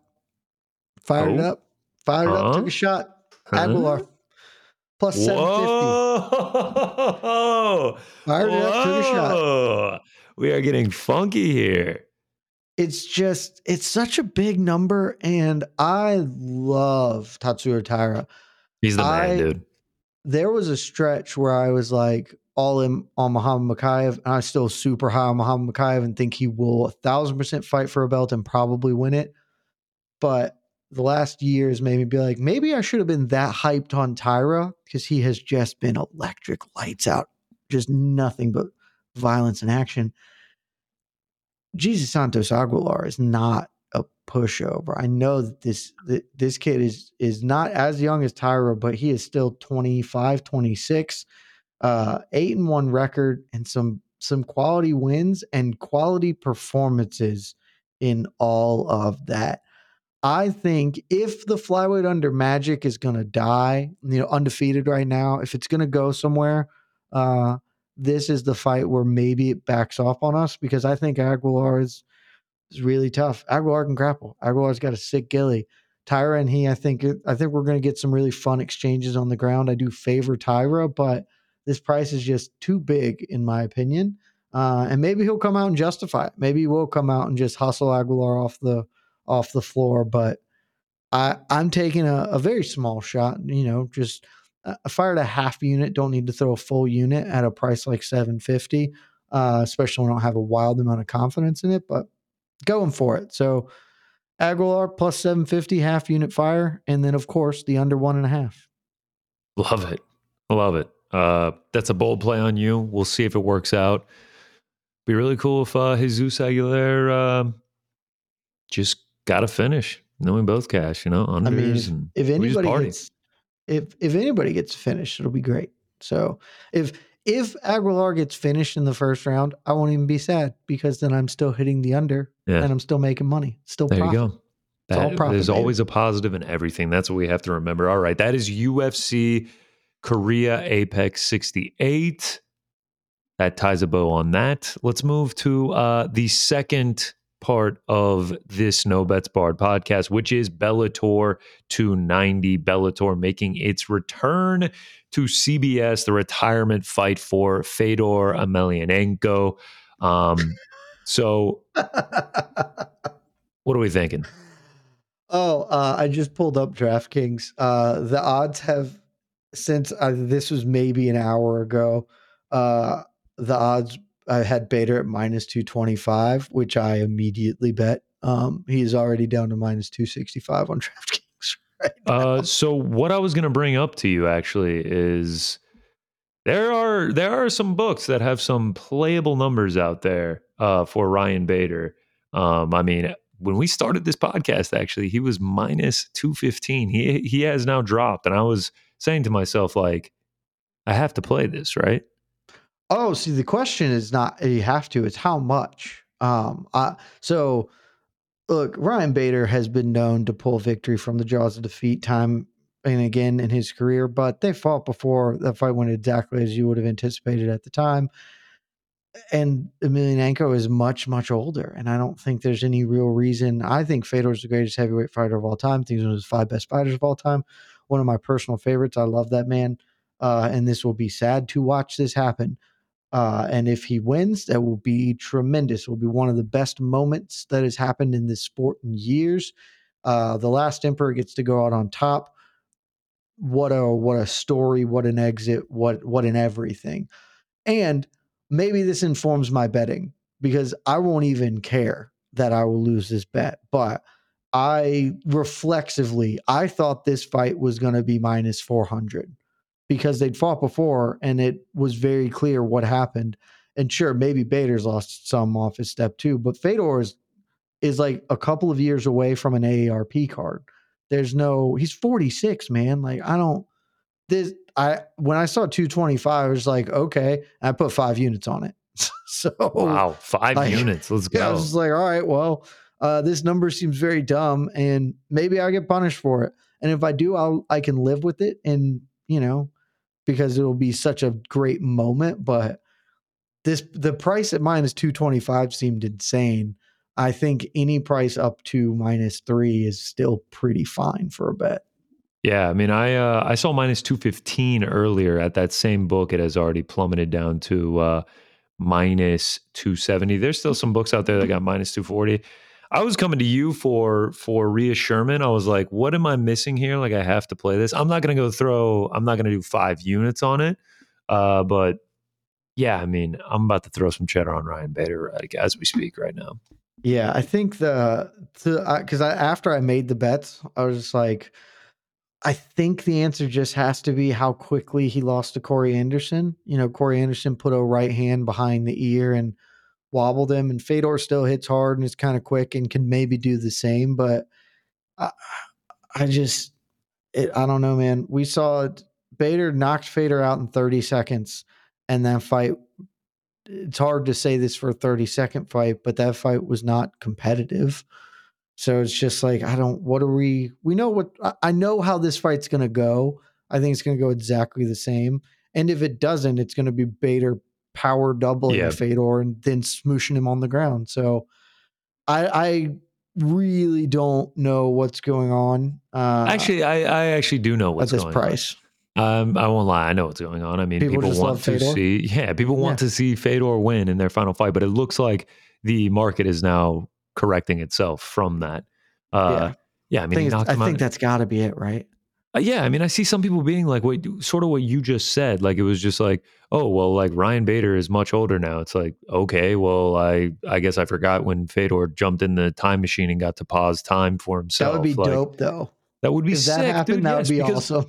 Speaker 2: fired it
Speaker 1: Oh.
Speaker 2: up, fired it up, took a shot.
Speaker 1: Huh?
Speaker 2: Aguilar plus seven fifty.
Speaker 1: Whoa!
Speaker 2: Fired it up, took a shot.
Speaker 1: We are getting funky here.
Speaker 2: It's just it's such a big number, and I love Tatsuro Taira.
Speaker 1: He's the man, dude.
Speaker 2: there was a stretch where I was like, all in on Muhammad Mokaev, and I'm still super high on Muhammad Mokaev and think he will a thousand percent fight for a belt and probably win it. But the last years made me be like, maybe I should have been that hyped on Taira because he has just been electric lights out, just nothing but violence and action. Jesus Santos Aguilar is not a pushover. I know that this that this kid is is not as young as Taira, but he is still 25, 26, uh, eight and one record and some some quality wins and quality performances in all of that. I think if the flyweight under Magic is going to die, you know, undefeated right now, if it's going to go somewhere, uh, this is the fight where maybe it backs off on us because I think Aguilar is, is really tough. Aguilar can grapple. Aguilar's got a sick gilly. Taira and he, I think, I think we're going to get some really fun exchanges on the ground. I do favor Taira, but this price is just too big, in my opinion. Uh, and maybe he'll come out and justify it. Maybe he will come out and just hustle Aguilar off the off the floor. But I I'm taking a, a very small shot. You know, just I fired a half unit. Don't need to throw a full unit at a price like 750, uh, especially when I don't have a wild amount of confidence in it. But going for it. So Aguilar plus 750 half unit fire, and then of course the under one and a half.
Speaker 1: Love it, love it. Uh, that's a bold play on you. We'll see if it works out. Be really cool if uh, Jesus Aguilar uh, just got to finish. Knowing both cash, you know, unders. I mean,
Speaker 2: if,
Speaker 1: and
Speaker 2: if anybody gets, if if anybody gets finished, it'll be great. So if if Aguilar gets finished in the first round, I won't even be sad because then I'm still hitting the under yeah. and I'm still making money. Still
Speaker 1: there
Speaker 2: profit.
Speaker 1: you go. That, profit, there's baby. always a positive in everything. That's what we have to remember. All right, that is UFC Korea Apex 68. That ties a bow on that. Let's move to uh, the second part of this No Bets Barred podcast, which is Bellator 290. Bellator making its return to CBS, the retirement fight for Fedor Emelianenko. Um, so, what are we thinking?
Speaker 2: Oh, uh, I just pulled up DraftKings. Uh, the odds have, since uh, this was maybe an hour ago, uh, the odds I had Bader at minus 225, which I immediately bet. Um, he is already down to minus 265 on DraftKings right
Speaker 1: uh, so what I was going to bring up to you actually is there are there are some books that have some playable numbers out there uh, for Ryan Bader. Um, I mean, when we started this podcast, actually, he was minus 215. He he has now dropped, and I was saying to myself, like, I have to play this, right?
Speaker 2: Oh, see, the question is not you have to; it's how much. Um, uh, so look, Ryan Bader has been known to pull victory from the jaws of defeat time and again in his career, but they fought before the fight went exactly as you would have anticipated at the time. And Emelianenko is much, much older, and I don't think there's any real reason. I think Fedor is the greatest heavyweight fighter of all time. I think he's one of the five best fighters of all time. One of my personal favorites. I love that man, uh, and this will be sad to watch this happen. Uh, and if he wins, that will be tremendous. It will be one of the best moments that has happened in this sport in years. Uh, the last emperor gets to go out on top. What a what a story! What an exit! What what an everything! And maybe this informs my betting because I won't even care that I will lose this bet. But I reflexively, I thought this fight was going to be minus four hundred because they'd fought before and it was very clear what happened. And sure, maybe Bader's lost some off his step too, but Fedor is, is like a couple of years away from an AARP card. There's no, he's 46, man. Like, I don't, this, I, when I saw 225, I was like, okay. I put five units on it. so,
Speaker 1: wow, five like, units. Let's go.
Speaker 2: Yeah, I was just like, all right, well, uh, this number seems very dumb and maybe I get punished for it. And if I do, I'll, I can live with it and, you know, because it'll be such a great moment. But this the price at minus 225 seemed insane. I think any price up to minus three is still pretty fine for a bet.
Speaker 1: Yeah, I mean, I uh, I saw minus two fifteen earlier at that same book. It has already plummeted down to uh, minus two seventy. There's still some books out there that got minus two forty. I was coming to you for for reassurance. I was like, what am I missing here? Like I have to play this. I'm not gonna go throw. I'm not gonna do five units on it. Uh, but yeah, I mean, I'm about to throw some cheddar on Ryan Bader as we speak right now.
Speaker 2: Yeah, I think the because I, after I made the bets, I was just like, I think the answer just has to be how quickly he lost to Corey Anderson. You know, Corey Anderson put a right hand behind the ear and wobbled him, and Fedor still hits hard and is kind of quick and can maybe do the same. But I, I just, it, I don't know, man. We saw Bader knocked Fedor out in 30 seconds, and that fight it's hard to say this for a 30 second fight, but that fight was not competitive. So it's just like, I don't, what are we, we know what, I know how this fight's going to go. I think it's going to go exactly the same. And if it doesn't, it's going to be Bader power doubling yeah. Fedor and then smooshing him on the ground. So I, I really don't know what's going on.
Speaker 1: Uh, actually, I, I actually do know what's going on.
Speaker 2: at this
Speaker 1: going
Speaker 2: price.
Speaker 1: On. Um, I won't lie. I know what's going on. I mean, people, people want to see, yeah, people want yeah. to see Fedor win in their final fight, but it looks like the market is now correcting itself from that. Uh, yeah. yeah, I mean,
Speaker 2: I think, I think that's got to be it, right?
Speaker 1: Uh, yeah, I mean, I see some people being like, "Wait, sort of what you just said." Like it was just like, "Oh, well, like Ryan Bader is much older now." It's like, okay, well, I I guess I forgot when Fedor jumped in the time machine and got to pause time for himself.
Speaker 2: That would be
Speaker 1: like,
Speaker 2: dope, though.
Speaker 1: That would be
Speaker 2: if
Speaker 1: sick,
Speaker 2: that happened,
Speaker 1: dude,
Speaker 2: that
Speaker 1: yes,
Speaker 2: would be awesome.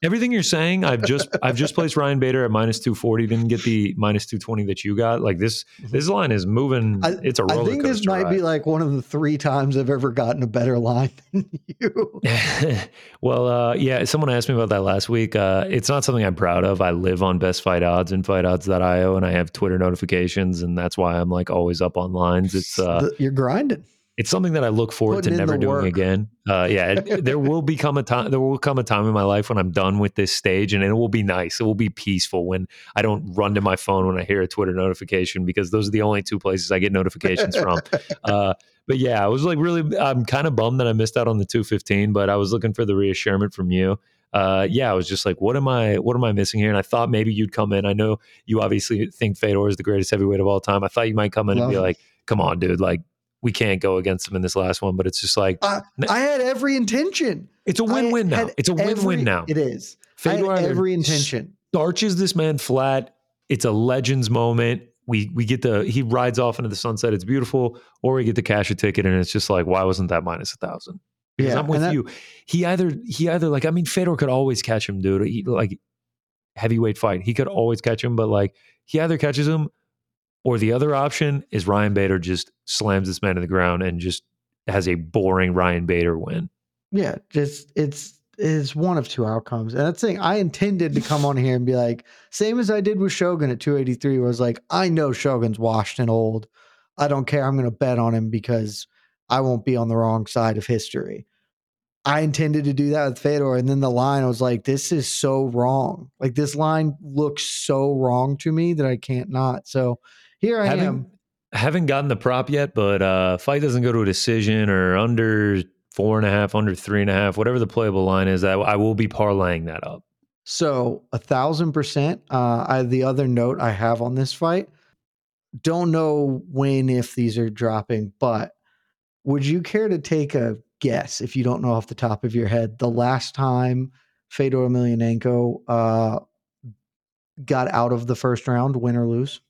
Speaker 1: Everything you're saying, I've just I've just placed Ryan Bader at minus two forty. Didn't get the minus two twenty that you got. Like this mm-hmm. this line is moving. I, it's a roller
Speaker 2: I think this might
Speaker 1: ride.
Speaker 2: be like one of the three times I've ever gotten a better line than you.
Speaker 1: well, uh, yeah. Someone asked me about that last week. Uh, it's not something I'm proud of. I live on Best Fight Odds and FightOdds.io, and I have Twitter notifications, and that's why I'm like always up on lines. It's uh,
Speaker 2: you're grinding
Speaker 1: it's something that I look forward Putting to never doing work. again. Uh, yeah, there will become a time. There will come a time in my life when I'm done with this stage, and it will be nice. It will be peaceful when I don't run to my phone when I hear a Twitter notification because those are the only two places I get notifications from. Uh, but yeah, I was like really. I'm kind of bummed that I missed out on the 215, but I was looking for the reassurance from you. Uh, yeah, I was just like, what am I, what am I missing here? And I thought maybe you'd come in. I know you obviously think Fedor is the greatest heavyweight of all time. I thought you might come in Love and be like, come on, dude, like we can't go against him in this last one, but it's just like
Speaker 2: uh, I had every intention.
Speaker 1: It's a win-win now. It's a win-win now.
Speaker 2: It is. Fedor I had every intention.
Speaker 1: Starches this man flat. It's a legends moment. We we get the he rides off into the sunset. It's beautiful. Or we get to cash a ticket, and it's just like, why wasn't that minus a thousand? Because yeah, I'm with that, you. He either he either like I mean, Fedor could always catch him, dude. He, like heavyweight fight, he could always catch him, but like he either catches him or the other option is Ryan Bader just slams this man to the ground and just has a boring Ryan Bader win.
Speaker 2: Yeah, just it's is one of two outcomes. And that's saying I intended to come on here and be like, same as I did with Shogun at 283, was like, I know Shogun's washed and old. I don't care. I'm going to bet on him because I won't be on the wrong side of history. I intended to do that with Fedor. And then the line, I was like, this is so wrong. Like, this line looks so wrong to me that I can't not. So here I
Speaker 1: having,
Speaker 2: am.
Speaker 1: Haven't gotten the prop yet, but uh, fight doesn't go to a decision or under four and a half, under three and a half, whatever the playable line is, I, I will be parlaying that up.
Speaker 2: So a thousand percent. Uh, I, the other note I have on this fight, don't know when if these are dropping, but would you care to take a guess if you don't know off the top of your head the last time Fedor Emelianenko uh, got out of the first round, win or lose?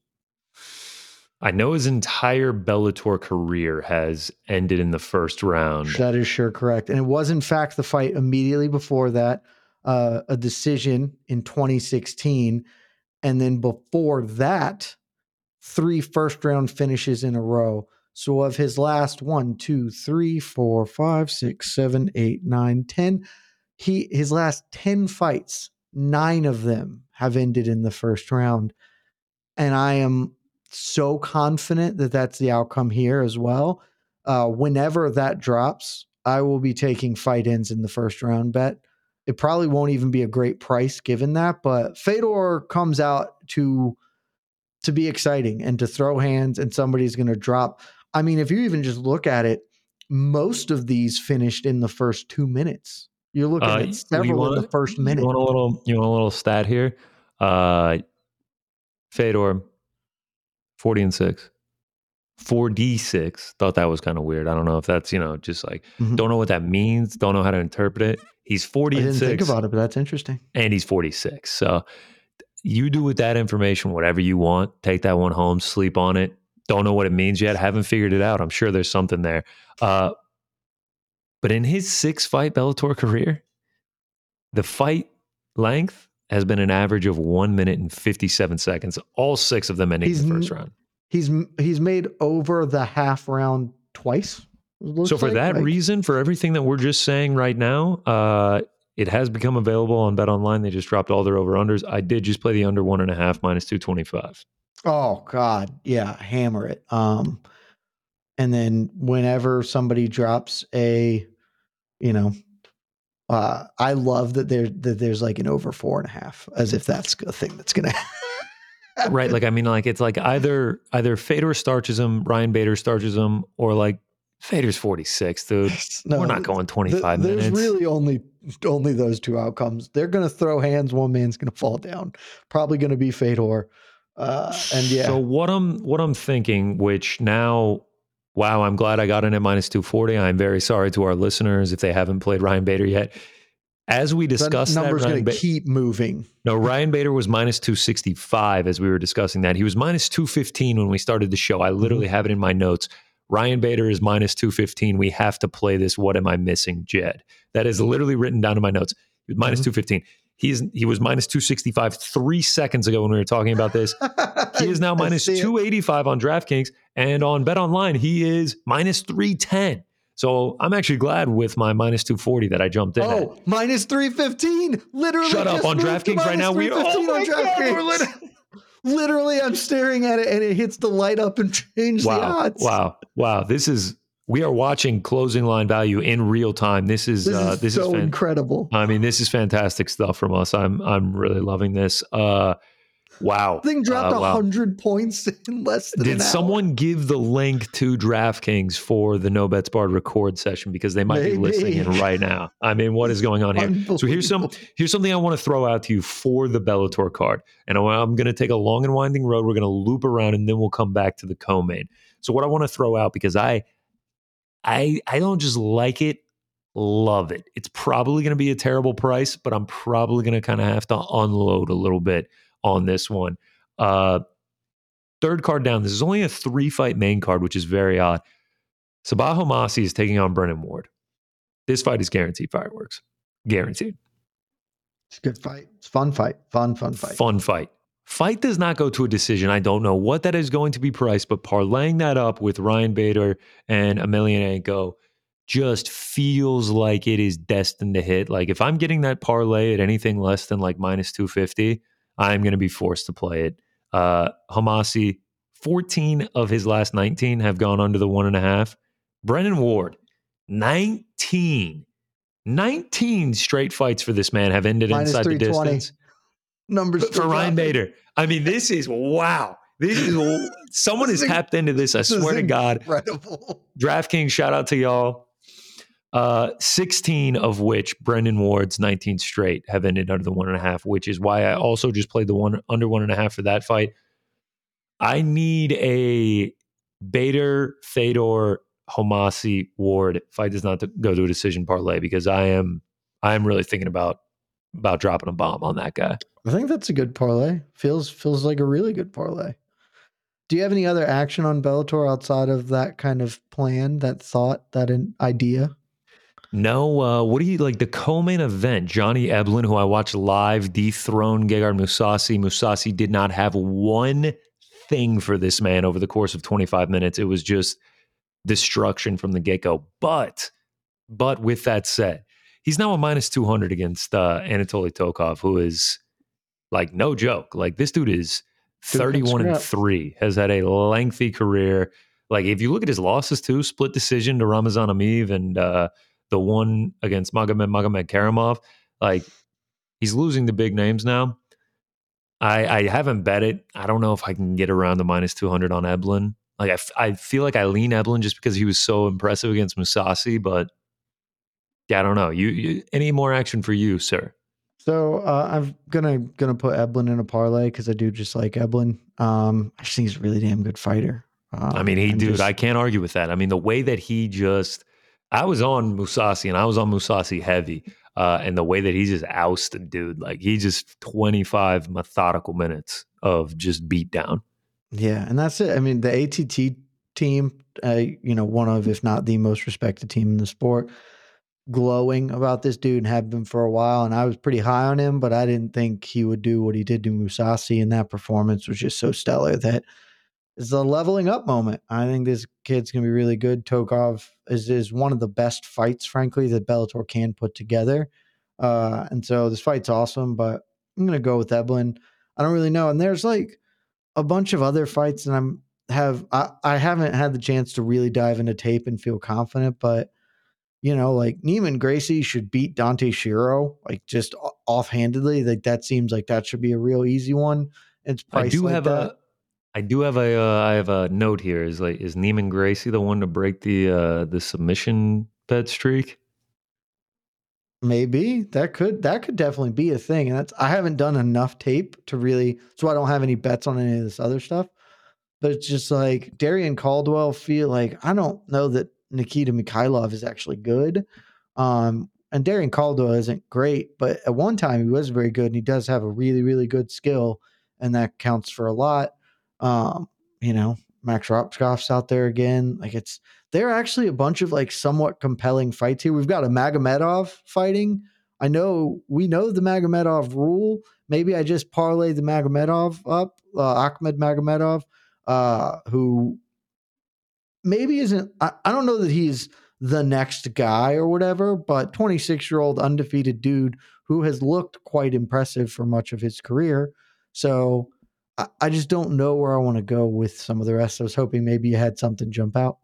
Speaker 1: I know his entire Bellator career has ended in the first round.
Speaker 2: That is sure correct. And it was, in fact, the fight immediately before that, uh, a decision in 2016. And then before that, three first round finishes in a row. So of his last one, two, three, four, five, six, seven, eight, nine, ten, he his last 10 fights, nine of them have ended in the first round. And I am so confident that that's the outcome here as well. Uh, whenever that drops, I will be taking fight ends in the first round bet. It probably won't even be a great price given that, but Fedor comes out to to be exciting and to throw hands, and somebody's going to drop. I mean, if you even just look at it, most of these finished in the first two minutes. You're looking uh, at several want, in the first minute.
Speaker 1: You want a little? You want a little stat here? Uh, Fedor 40 and 6. 4d6. Thought that was kind of weird. I don't know if that's, you know, just like, mm-hmm. don't know what that means. Don't know how to interpret it. He's 40
Speaker 2: I
Speaker 1: and 6.
Speaker 2: think about it, but that's interesting.
Speaker 1: And he's 46. So you do with that information whatever you want. Take that one home, sleep on it. Don't know what it means yet. Haven't figured it out. I'm sure there's something there. Uh, but in his six fight Bellator career, the fight length has been an average of one minute and 57 seconds, all six of them ending
Speaker 2: He's
Speaker 1: the first round.
Speaker 2: He's he's made over the half round twice.
Speaker 1: So, for
Speaker 2: like,
Speaker 1: that reason, for everything that we're just saying right now, uh, it has become available on Bet Online. They just dropped all their over unders. I did just play the under one and a half minus 225.
Speaker 2: Oh God, yeah, hammer it. Um, and then whenever somebody drops a, you know, uh, I love that there that there's like an over four and a half, as if that's a thing that's gonna.
Speaker 1: right like i mean like it's like either either fedor starches him ryan bader starches him or like Fedor's 46 dude
Speaker 2: No,
Speaker 1: we're not going
Speaker 2: th-
Speaker 1: 25
Speaker 2: there's
Speaker 1: minutes
Speaker 2: really only only those two outcomes. They're gonna throw hands. One man's gonna fall down. Probably gonna be Fedor. Uh, and yeah,
Speaker 1: so what i'm what i'm thinking which now wow i'm glad i got in at minus 240 i'm very sorry to our listeners if they haven't played ryan bader yet as we
Speaker 2: the
Speaker 1: discussed that,
Speaker 2: number's gonna
Speaker 1: Ba-
Speaker 2: keep moving.
Speaker 1: No, Ryan Bader was minus 265 as we were discussing that. He was minus 215 when we started the show. I literally have it in my notes. Ryan Bader is minus 215. We have to play this. What am I missing, Jed? That is literally written down in my notes. Minus
Speaker 2: Mhm.
Speaker 1: 215. He's he was minus 265 three seconds ago when we were talking about this. He is now minus
Speaker 2: see it.
Speaker 1: 285 on DraftKings. And on Bet Online, he is minus 310. So I'm actually glad with my minus 240 that I jumped in. at.
Speaker 2: Oh, minus 315. Literally.
Speaker 1: Shut up on DraftKings right now. We
Speaker 2: 315
Speaker 1: oh
Speaker 2: on
Speaker 1: my God, we're
Speaker 2: DraftKings.
Speaker 1: lit-
Speaker 2: Literally, I'm staring at it and it hits the light up and change the
Speaker 1: wow,
Speaker 2: odds.
Speaker 1: wow, wow! This is we are watching closing line value in real time. This is
Speaker 2: This
Speaker 1: uh,
Speaker 2: is
Speaker 1: this
Speaker 2: so
Speaker 1: is fan-
Speaker 2: incredible.
Speaker 1: I mean, this is fantastic stuff from us. I'm I'm really loving this. Uh, wow!
Speaker 2: Thing dropped
Speaker 1: Uh, wow.
Speaker 2: 100 points in less than
Speaker 1: Did
Speaker 2: an hour.
Speaker 1: someone give the link to DraftKings for the No Bets Barred record session because they might be listening in right now? I mean, what is going on here? So here's some here's something I want to throw out to you for the Bellator card, and I- I'm going to take a long and winding road. We're going to loop around, and then we'll come back to the co-main. So what I want to throw out because I I I don't just like it, love it. It's probably going to be a terrible price, but I'm probably going to kind of have to unload a little bit on this one. Uh, third card down. This is only a three fight main card, which is very odd. Sabah Homasi is taking on Brennan Ward. This fight is guaranteed fireworks. Guaranteed.
Speaker 2: It's a good fight. It's a fun fight. Fun, fun fight.
Speaker 1: Fun fight. Fight does not go to a decision. I don't know what that is going to be priced, but parlaying that up with Ryan Bader and Emelianenko just feels like it is destined to hit. Like if I'm getting that parlay at anything less than like minus 250, I'm going to be forced to play it. Uh, Homasi, 14 of his last 19 have gone under the one and a half. Brennan Ward, 19. 19 straight fights for this man have ended
Speaker 2: Minus
Speaker 1: inside the distance
Speaker 2: Numbers
Speaker 1: for Ryan Bader. I mean, this is wow. This is someone has tapped into this. I
Speaker 2: this
Speaker 1: swear to God.
Speaker 2: Incredible.
Speaker 1: DraftKings, shout out to y'all. Uh, 16 of which Brennan Ward's 19 straight have ended under the one and a half, which is why I also just played the one under one and a half for that fight. I need a Bader, Fedor, Homasi, Ward fight does not go to a decision parlay because I am I am really thinking about about dropping a bomb on that guy.
Speaker 2: I think that's a good parlay. Feels feels like a really good parlay. Do you have any other action on Bellator outside of that kind of plan, that thought, that an idea?
Speaker 1: No, uh, what do you like? The co-main event, Johnny Eblen, who I watched live, dethroned Gegard Mousasi. Mousasi did not have one thing for this man over the course of 25 minutes. It was just destruction from the get-go. But, but with that said, he's now a minus 200 against uh, Anatoly Tokov, who is like no joke. Like this dude is 31 and 3, has had a lengthy career. Like if you look at his losses too, split decision to Ramazan Amiv and uh, the one against Magomed Magomed Karamov, like he's losing the big names now. I, I haven't bet it. I don't know if I can get around the minus 200 on Eblen. Like I, f- I feel like I lean Eblen just because he was so impressive against Mousasi, but yeah, I don't know. You, you any more action for you, sir?
Speaker 2: So uh, I'm gonna gonna put Eblen in a parlay because I do just like Eblen. Um, I just think he's a really damn good fighter. Um,
Speaker 1: I mean, he, dude,
Speaker 2: just-
Speaker 1: I can't argue with that. I mean, the way that he just, I was on Mousasi and I was on Mousasi heavy. Uh, and the way that he just ousted dude, like he just 25 methodical minutes of just beat down.
Speaker 2: Yeah, and that's it. I mean, the ATT team, uh, you know, one of if not the most respected team in the sport, glowing about this dude and have been for a while. And I was pretty high on him, but I didn't think he would do what he did to Mousasi. And that performance was just so stellar that it's a leveling up moment. I think this kid's gonna be really good. Tokov is is one of the best fights, frankly, that Bellator can put together. Uh, and so this fight's awesome, but I'm gonna go with Eblen. I don't really know. And there's like a bunch of other fights, and I'm have I, I haven't had the chance to really dive into tape and feel confident, but you know, like Neiman Gracie should beat Dante Schiro, like just offhandedly. Like that seems like that should be a real easy one. It's pricey.
Speaker 1: I do
Speaker 2: like
Speaker 1: have
Speaker 2: that.
Speaker 1: a I do have a uh, I have a note here. Is like is Neiman Gracie the one to break the uh the submission bet streak?
Speaker 2: Maybe that could that could definitely be a thing. And that's I haven't done enough tape to really so I don't have any bets on any of this other stuff. But it's just like Darrion Caldwell feel like I don't know that Nikita Mikhailov is actually good. Um and Darrion Caldwell isn't great, but at one time he was very good and he does have a really, really good skill, and that counts for a lot. Um, you know, Max Rohskopf's out there again. Like it's there are actually a bunch of like somewhat compelling fights here. We've got a Magomedov fighting. I know we know the Magomedov rule. Maybe I just parlay the Magomedov up, uh, Ahmed Magomedov, uh, who maybe isn't. I, I don't know that he's the next guy or whatever, but 26 year old undefeated dude who has looked quite impressive for much of his career. So I, I just don't know where I want to go with some of the rest. I was hoping maybe you had something jump out.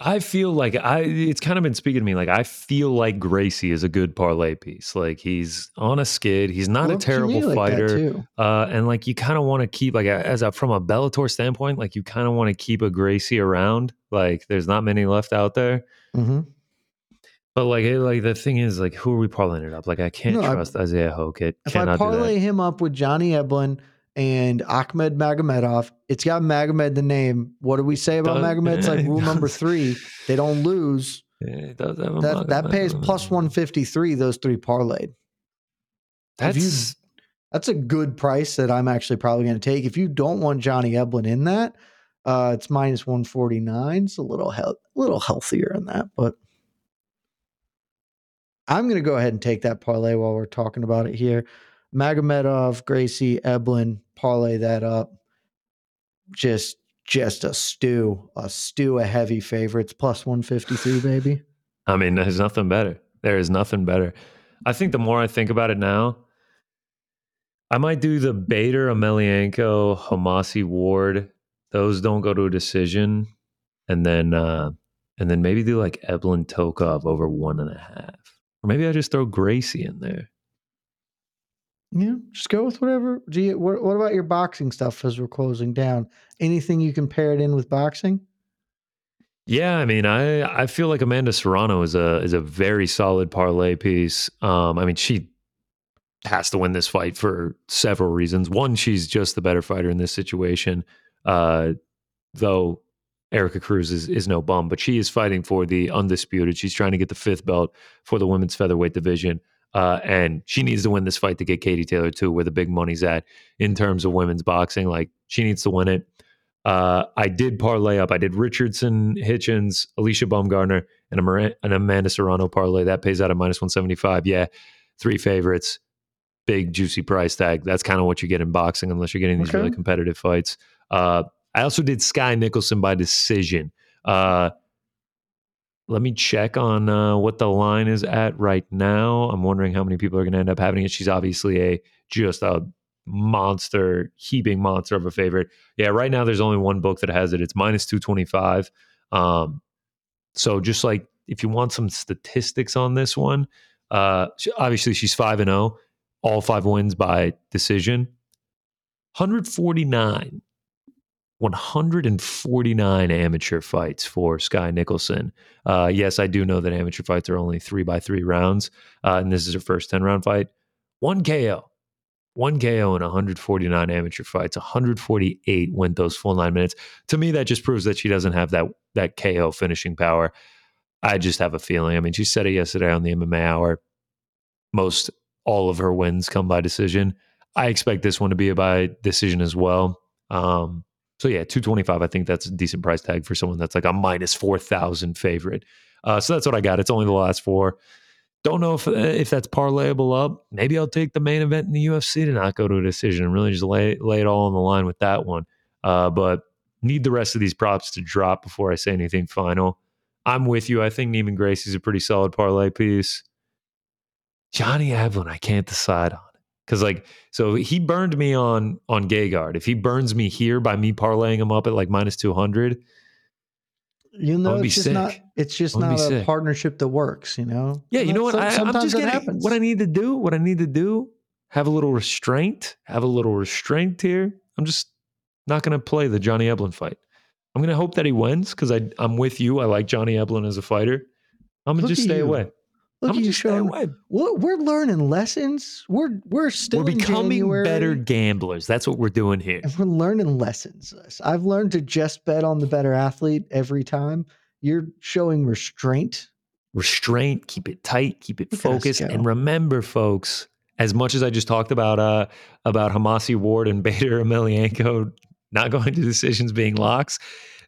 Speaker 1: I feel like I it's kind of been speaking to me. Like I feel like Gracie is a good parlay piece. Like he's on a skid. He's not a terrible
Speaker 2: like
Speaker 1: fighter. Uh, and like you kind of want to keep like as a from a Bellator standpoint, like you kind of want to keep a Gracie around. Like there's not many left out there.
Speaker 2: hmm
Speaker 1: But like it, like the thing is like who are we parlaying it up? Like I can't
Speaker 2: No, I-
Speaker 1: trust Isaiah Hokit.
Speaker 2: If I parlay him up with Johnny Eblen and Ahmed Magomedov, it's got Magomed the name. What do we say about
Speaker 1: Does-
Speaker 2: Magomed? It's like rule number three. They don't lose.
Speaker 1: Yeah,
Speaker 2: That that pays plus one fifty three. Those three parlayed. If you-
Speaker 1: That's
Speaker 2: That's a good price that I'm actually probably going to take. If you don't want Johnny Eblen in that, uh, it's minus one forty nine. It's a little health, little healthier in that, but I'm going to go ahead and take that parlay while we're talking about it here. Magomedov, Gracie, Eblen, parlay that up. Just just a stew, a stew of heavy favorites, plus 153, baby.
Speaker 1: I mean, there's nothing better. There is nothing better. I think the more I think about it now, I might do the Bader, Emelianenko, Homasi Ward. Those don't go to a decision, and then uh, and then maybe do like Eblen Tokov over one and a half, or maybe I just throw Gracie in there.
Speaker 2: Yeah, just go with whatever. Do you, what, what about your boxing stuff as we're closing down? Anything you can pair it in with boxing?
Speaker 1: Yeah, I mean, I I feel like Amanda Serrano is a is a very solid parlay piece. Um, I mean, she has to win this fight for several reasons. One, she's just the better fighter in this situation. Uh, though Erika Cruz is is no bum, but she is fighting for the undisputed. She's trying to get the fifth belt for the women's featherweight division. Uh, and she needs to win this fight to get Katie Taylor too, where the big money's at in terms of women's boxing. Like she needs to win it. Uh, I did parlay up. I did Richardson, Hitchens, Alycia Baumgardner, and a Mar- an Amanda Serrano parlay. That pays out at minus 175. Yeah, three favorites, big juicy price tag. That's kind of what you get in boxing, unless you're getting these
Speaker 2: Okay.
Speaker 1: really competitive fights. Uh, I also did Skye Nicholson by decision. Uh, let me check on uh, what the line is at right now. I'm wondering how many people are going to end up having it. She's obviously a just a monster, heaping monster of a favorite. Yeah, right now there's only one book that has it. It's minus 225. Um, so just like if you want some statistics on this one, uh, she- obviously she's 5 and 0, all five wins by decision. 149 149 amateur fights for Skye Nicholson. Uh, yes, I do know that amateur fights are only three by three rounds, uh, and this is her first 10 round fight. One KO, one KO in 149 amateur fights. 148 went those full nine minutes. To me, that just proves that she doesn't have that that KO finishing power. I just have a feeling. I mean, she said it yesterday on the MMA Hour. most all of her wins come by decision. I expect this one to be a by decision as well. Um, so yeah, 225. I think that's a decent price tag for someone that's like a minus 4,000 favorite. Uh, so that's what I got. It's only the last four. Don't know if uh, if that's parlayable up. Maybe I'll take the main event in the UFC to not go to a decision and really just lay lay it all on the line with that one. Uh, but need the rest of these props to drop before I say anything final. I'm with you. I think Neiman Gracie's a pretty solid parlay piece. Johnny Eblen, I can't decide on because like so he burned me on on Gegard. If he burns me here by me parlaying him up at like minus two hundred,
Speaker 2: You know, it's just
Speaker 1: sick.
Speaker 2: not. It's just
Speaker 1: I would be
Speaker 2: not a
Speaker 1: sick.
Speaker 2: partnership that works. You know.
Speaker 1: yeah, you know what? I, I'm
Speaker 2: sometimes
Speaker 1: just
Speaker 2: that
Speaker 1: gonna
Speaker 2: happens.
Speaker 1: what I need to do. What I need to do. Have a little restraint. Have a little restraint here. I'm just not gonna play the Johnny Eblen fight. I'm gonna hope that he wins because I I'm with you. I like Johnny Eblen as a fighter. I'm gonna
Speaker 2: Look
Speaker 1: just stay
Speaker 2: you.
Speaker 1: away.
Speaker 2: Look at you showing. We're, we're learning lessons. We're we're still
Speaker 1: We're becoming
Speaker 2: January,
Speaker 1: better gamblers. That's what we're doing here.
Speaker 2: and we're learning lessons. I've learned to just bet on the better athlete every time. You're showing restraint.
Speaker 1: restraint, keep it tight, keep it
Speaker 2: Look
Speaker 1: focused, and remember, folks. As much as I just talked about uh, about Homasi Ward and Bader Emelianenko not going to decisions being locks,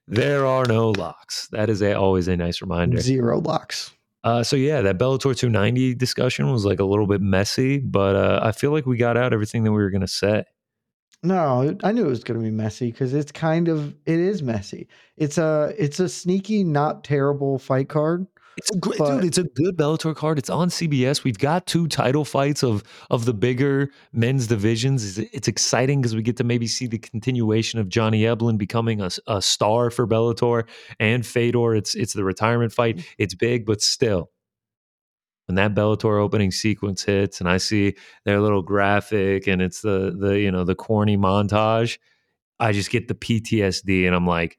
Speaker 1: there are no locks. That is a, always a nice reminder.
Speaker 2: Zero locks.
Speaker 1: Uh, so yeah, that Bellator 290 discussion was like a little bit messy, but uh, I feel like we got out everything that we were going to say.
Speaker 2: No, I knew it was going to be messy because it's kind of it is messy. It's a it's a sneaky, not terrible fight card.
Speaker 1: It's a great,
Speaker 2: But-
Speaker 1: dude. It's a good Bellator card. It's on CBS. We've got two title fights of of the bigger men's divisions. It's, it's exciting because we get to maybe see the continuation of Johnny Eblen becoming a, a star for Bellator and Fedor. It's it's the retirement fight. Mm-hmm. It's big, but still, when that Bellator opening sequence hits, and I see their little graphic, and it's the the you know the corny montage, I just get the PTSD, and I'm like.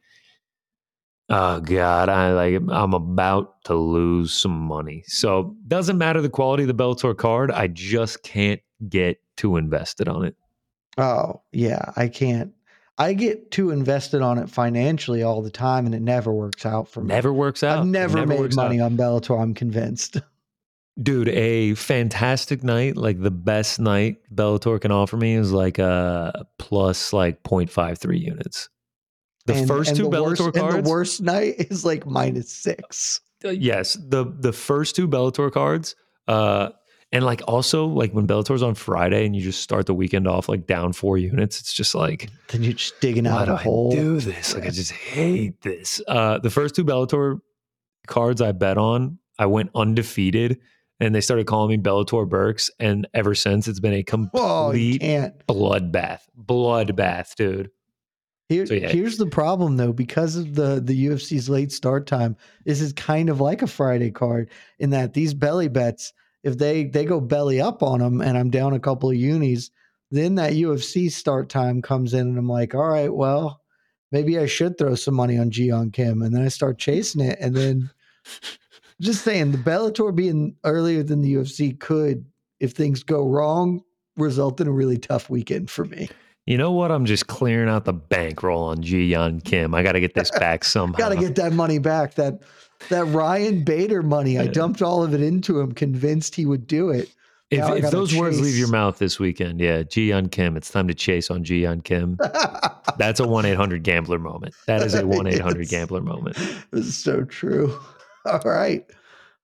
Speaker 1: Oh God, I like I'm about to lose some money. So doesn't matter the quality of the Bellator card. I just can't get too invested on it.
Speaker 2: Oh yeah, I can't. I get too invested on it financially all the time, and it never works out for me.
Speaker 1: Never works out.
Speaker 2: I've
Speaker 1: It
Speaker 2: never, made money
Speaker 1: out.
Speaker 2: on Bellator. I'm convinced.
Speaker 1: Dude, a fantastic night, like the best night Bellator can offer me is like a plus like 0.53 units. The
Speaker 2: And-
Speaker 1: first
Speaker 2: and
Speaker 1: two
Speaker 2: the
Speaker 1: Bellator
Speaker 2: worst,
Speaker 1: cards.
Speaker 2: And the worst night is like minus six.
Speaker 1: Yes the the first two bellator cards uh and like also like when bellator's on friday and you just start the weekend off like down four units it's just like
Speaker 2: Then you're just digging out
Speaker 1: do
Speaker 2: a
Speaker 1: i
Speaker 2: hole.
Speaker 1: do this like i just hate this uh the first two bellator cards i bet on i went undefeated and they started calling me bellator burks and ever since it's been a complete
Speaker 2: can't.
Speaker 1: bloodbath bloodbath dude
Speaker 2: Here,
Speaker 1: So, yeah.
Speaker 2: Here's the problem though, because of the the UFC's late start time, this is kind of like a Friday card in that these belly bets, if they they go belly up on them and I'm down a couple of unis, then that UFC start time comes in and I'm like, all right, well, maybe I should throw some money on Ji Yeon Kim, and then I start chasing it, and then just saying the Bellator being earlier than the UFC could, if things go wrong, result in a really tough weekend for me.
Speaker 1: You know what i'm just clearing out the bankroll on Ji Yeon Kim i gotta get this back somehow
Speaker 2: Got to get that money back. That that Ryan Bader money. I dumped all of it into him, convinced he would do it.
Speaker 1: If, if those words leave your mouth this weekend, yeah, Ji Yeon Kim, it's time to chase on Ji Yeon Kim. That's a 1 800 gambler moment. That is a 1 800 gambler moment.
Speaker 2: this is so true. All right,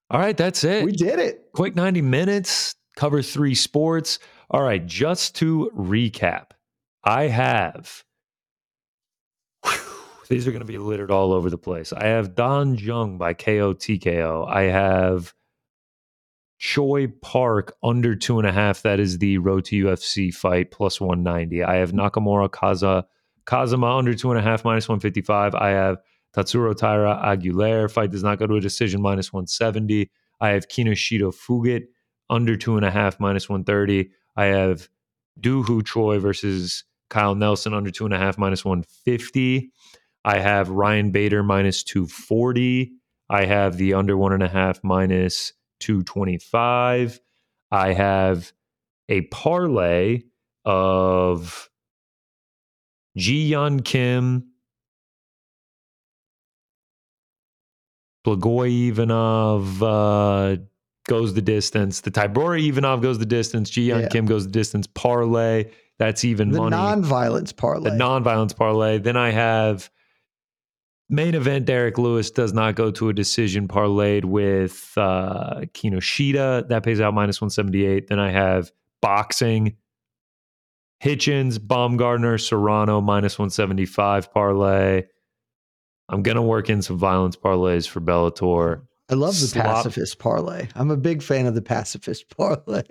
Speaker 1: All right, that's it.
Speaker 2: we did it.
Speaker 1: Quick 90 minutes, cover three sports. All right, just to recap, I have. These are going to be littered all over the place. I have Don Jung by KO TKO. I have Choi Park under two and a half. That is the Road to UFC fight plus 190. I have Nakamura Kaza Kazama under two and a half minus 155. I have Tatsuro Taira Aguilera fight does not go to a decision minus 170. I have Kinoshita Fugitt under two and a half minus 130. I have Doo Ho Choi versus Kyle Nelson under two and a half minus 150. I have Ryan Bader minus 240. I have the under one and a half minus 225. I have a parlay of Ji Yeon Kim, Blagoy Ivanov, uh, goes the distance. The Tybura Ivanov goes the distance. Ji Yeon
Speaker 2: Yeah.
Speaker 1: Kim goes the distance. Parlay, that's even
Speaker 2: The
Speaker 1: money.
Speaker 2: non-violence parlay.
Speaker 1: the non-violence parlay. Then I have main event. Derrick Lewis does not go to a decision parlayed with uh, Kinoshita. That pays out minus one seventy eight. Then I have boxing. Hitchens, Baumgardner, Serrano minus one seventy five parlay. I'm gonna work in some violence parlays for Bellator.
Speaker 2: I love the
Speaker 1: Slop-
Speaker 2: pacifist parlay. I'm a big fan of the pacifist parlay.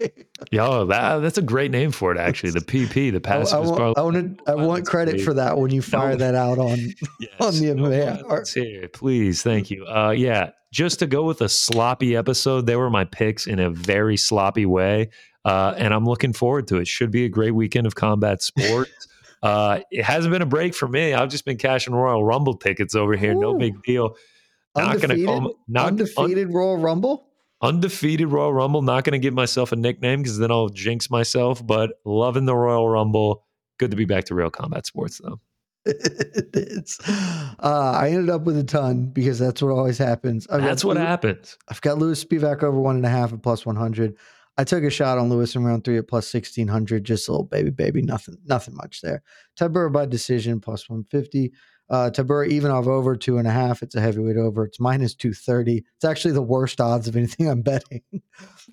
Speaker 1: Yo, that that's a great name for it. Actually, the PP, the pacifist
Speaker 2: I, want,
Speaker 1: parlay.
Speaker 2: I, want, I want credit for that when you fire
Speaker 1: No.
Speaker 2: that out on.
Speaker 1: Yes.
Speaker 2: on the
Speaker 1: No
Speaker 2: MMA
Speaker 1: violence
Speaker 2: hour.
Speaker 1: here, please. Thank you. Uh, yeah, just to go with a sloppy episode, they were my picks in a very sloppy way. Uh, and I'm looking forward to it. Should be a great weekend of combat sports. uh, it hasn't been a break for me. I've just been cashing Royal Rumble tickets over here. No big deal. Not going to
Speaker 2: Undefeated,
Speaker 1: call not
Speaker 2: undefeated Royal Rumble.
Speaker 1: undefeated Royal Rumble. Not going to give myself a nickname because then I'll jinx myself. But loving the Royal Rumble. Good to be back to real combat sports though.
Speaker 2: it is. Uh, I ended up with a ton because that's what always happens. I've
Speaker 1: That's what
Speaker 2: Lew-
Speaker 1: happens.
Speaker 2: I've got Lewis Spivak over one and a half at plus one hundred. I took a shot on Lewis in round three at plus sixteen hundred, just a little baby, baby, nothing, nothing much there. Tybura by decision plus one fifty. Uh, Tybura Ivanov over two and a half. It's a heavyweight over. It's minus two thirty. It's actually the worst odds of anything I'm betting.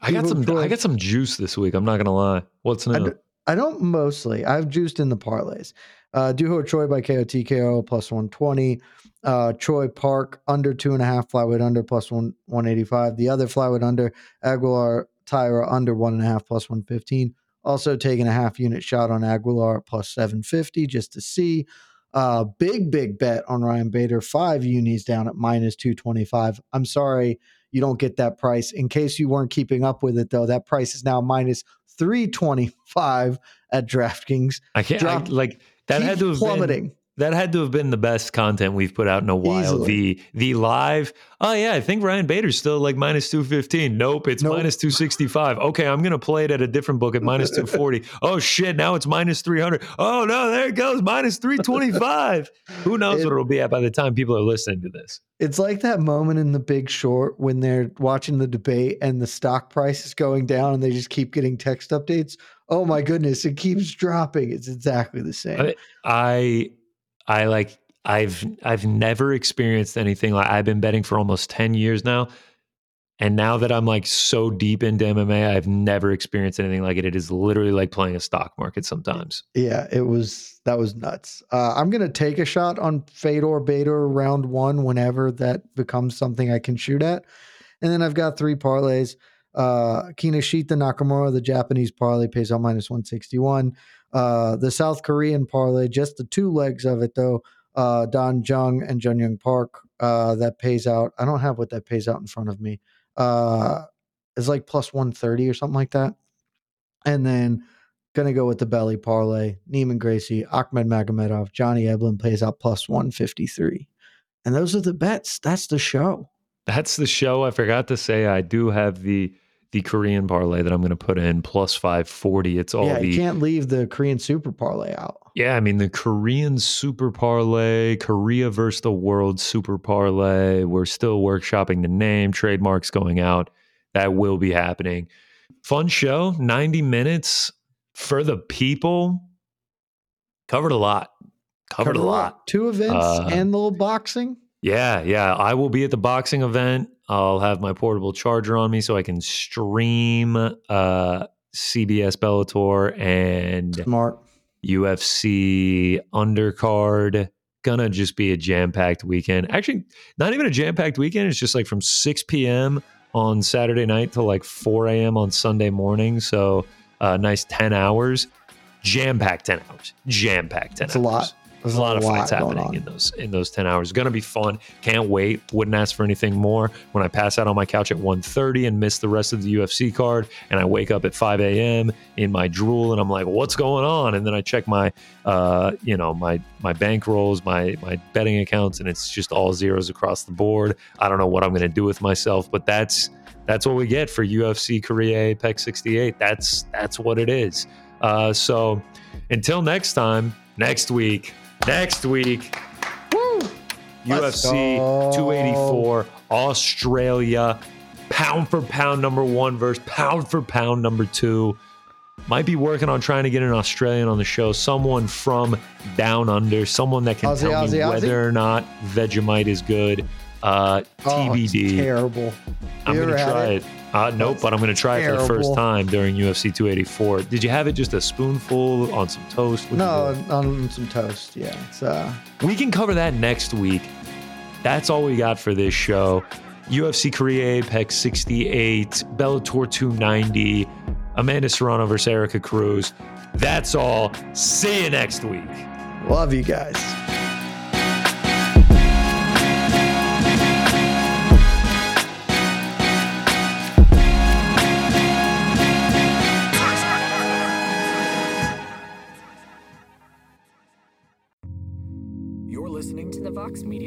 Speaker 1: I got some. I got some juice this week. I'm not gonna lie. What's
Speaker 2: I
Speaker 1: new?
Speaker 2: I don't mostly. I've juiced in the parlays. Uh, Doo Ho Choi by KO TKO plus 120. Uh, Troy Park under two and a half, flyweight under plus one 185. The other flyweight under Aguilar Taira under one and a half plus 115. Also taking a half unit shot on Aguilar plus 750 just to see. Uh, big, big bet on Ryan Bader. Five unis down at minus 225. I'm sorry you don't get that price. In case you weren't keeping up with it, though, that price is now minus 325 at DraftKings.
Speaker 1: I can't. I, like that
Speaker 2: Keep
Speaker 1: had to
Speaker 2: plummeting.
Speaker 1: been. That had to have been the best content we've put out in a while.
Speaker 2: Easily.
Speaker 1: The the live. Oh yeah, I think Ryan Bader's still like minus two fifteen. Nope, it's
Speaker 2: Nope.
Speaker 1: minus two sixty five. Okay, I'm gonna play it at a different book at minus two forty. oh shit, now it's minus three hundred. Oh no, there it goes, minus three twenty five. Who knows
Speaker 2: It-
Speaker 1: what it'll be at by the time people are listening to this?
Speaker 2: It's like that moment in The Big Short when they're watching the debate and the stock price is going down and they just keep getting text updates. Oh my goodness, it keeps dropping. It's exactly the same.
Speaker 1: I- I I like I've I've never experienced anything like I've been betting for almost 10 years now. And now that I'm like so deep into MMA, I've never experienced anything like it. It is literally like playing a stock market sometimes.
Speaker 2: Yeah, it was that was nuts. Uh, I'm gonna take a shot on Fedor Bader round one whenever that becomes something I can shoot at, and then I've got three parlays. Uh, Kinoshita Nakamura, the Japanese parlay pays out minus 161. Uh, the South Korean parlay, just the two legs of it though. Uh, Don Jung and Jun Yong Park, uh, that pays out. I don't have what that pays out in front of me. Uh, it's like plus 130 or something like that. And then Gonna go with the belly parlay. Neiman Gracie, Ahmed Magomedov, Johnny Eblen plays out plus 153. And those are the bets. That's the show.
Speaker 1: That's the show. I forgot to say I do have the the Korean parlay that I'm going to put in plus 540. It's all
Speaker 2: yeah,
Speaker 1: the
Speaker 2: you can't leave the Korean Super parlay out.
Speaker 1: Yeah, I mean the Korean Super Parlay, Korea versus the World Super Parlay. We're still workshopping the name, trademarks going out. That will be happening. Fun show, 90 minutes for the people. Covered a lot. Covered, a lot.
Speaker 2: Two events
Speaker 1: Uh,
Speaker 2: and the little boxing.
Speaker 1: Yeah, yeah. I will be at the boxing event. I'll have my portable charger on me so I can stream uh CBS Bellator and
Speaker 2: Smart.
Speaker 1: UFC undercard. Gonna just be a jam packed weekend. Actually, not even a jam packed weekend. It's just like from 6 p.m. on Saturday night till like 4 a.m. on Sunday morning. So, uh, nice 10 hours. Jam packed 10 hours. Jam packed 10
Speaker 2: It's a lot.
Speaker 1: There's a lot of fights happening in those in those 10 hours. Gonna be fun. Can't wait. Wouldn't ask for anything more. When I pass out on my couch at 1.30 and miss the rest of the UFC card, and I wake up at 5 a.m. in my drool, and I'm like, what's going on? And then I check my uh, you know, my my bank rolls, my my betting accounts, and it's just all zeros across the board. I don't know what I'm gonna do with myself, but that's that's what we get for UFC Korea Apex 68. That's that's what it is. Uh, so until next time, next week, next week,
Speaker 2: Let's
Speaker 1: UFC
Speaker 2: go.
Speaker 1: 284, Australia. pound for pound number one versus pound for pound number two. Might be working on trying to get an Australian on the show, someone from down under, someone that can
Speaker 2: Aussie,
Speaker 1: tell me
Speaker 2: Aussie, Aussie?
Speaker 1: whether or not Vegemite is good. Uh,
Speaker 2: Oh,
Speaker 1: TBD.
Speaker 2: terrible.
Speaker 1: I'm gonna try
Speaker 2: it?
Speaker 1: it. Uh, nope, but I'm gonna try it for the first time during UFC 284. Did you have it just a spoonful on some toast? What'd
Speaker 2: No, on some toast. Yeah, it's uh,
Speaker 1: we can cover that next week. That's all we got for this show. UFC Korea Apex 68, Bellator 290, Amanda Serrano versus Erika Cruz. That's all. See you next week.
Speaker 2: love you guys.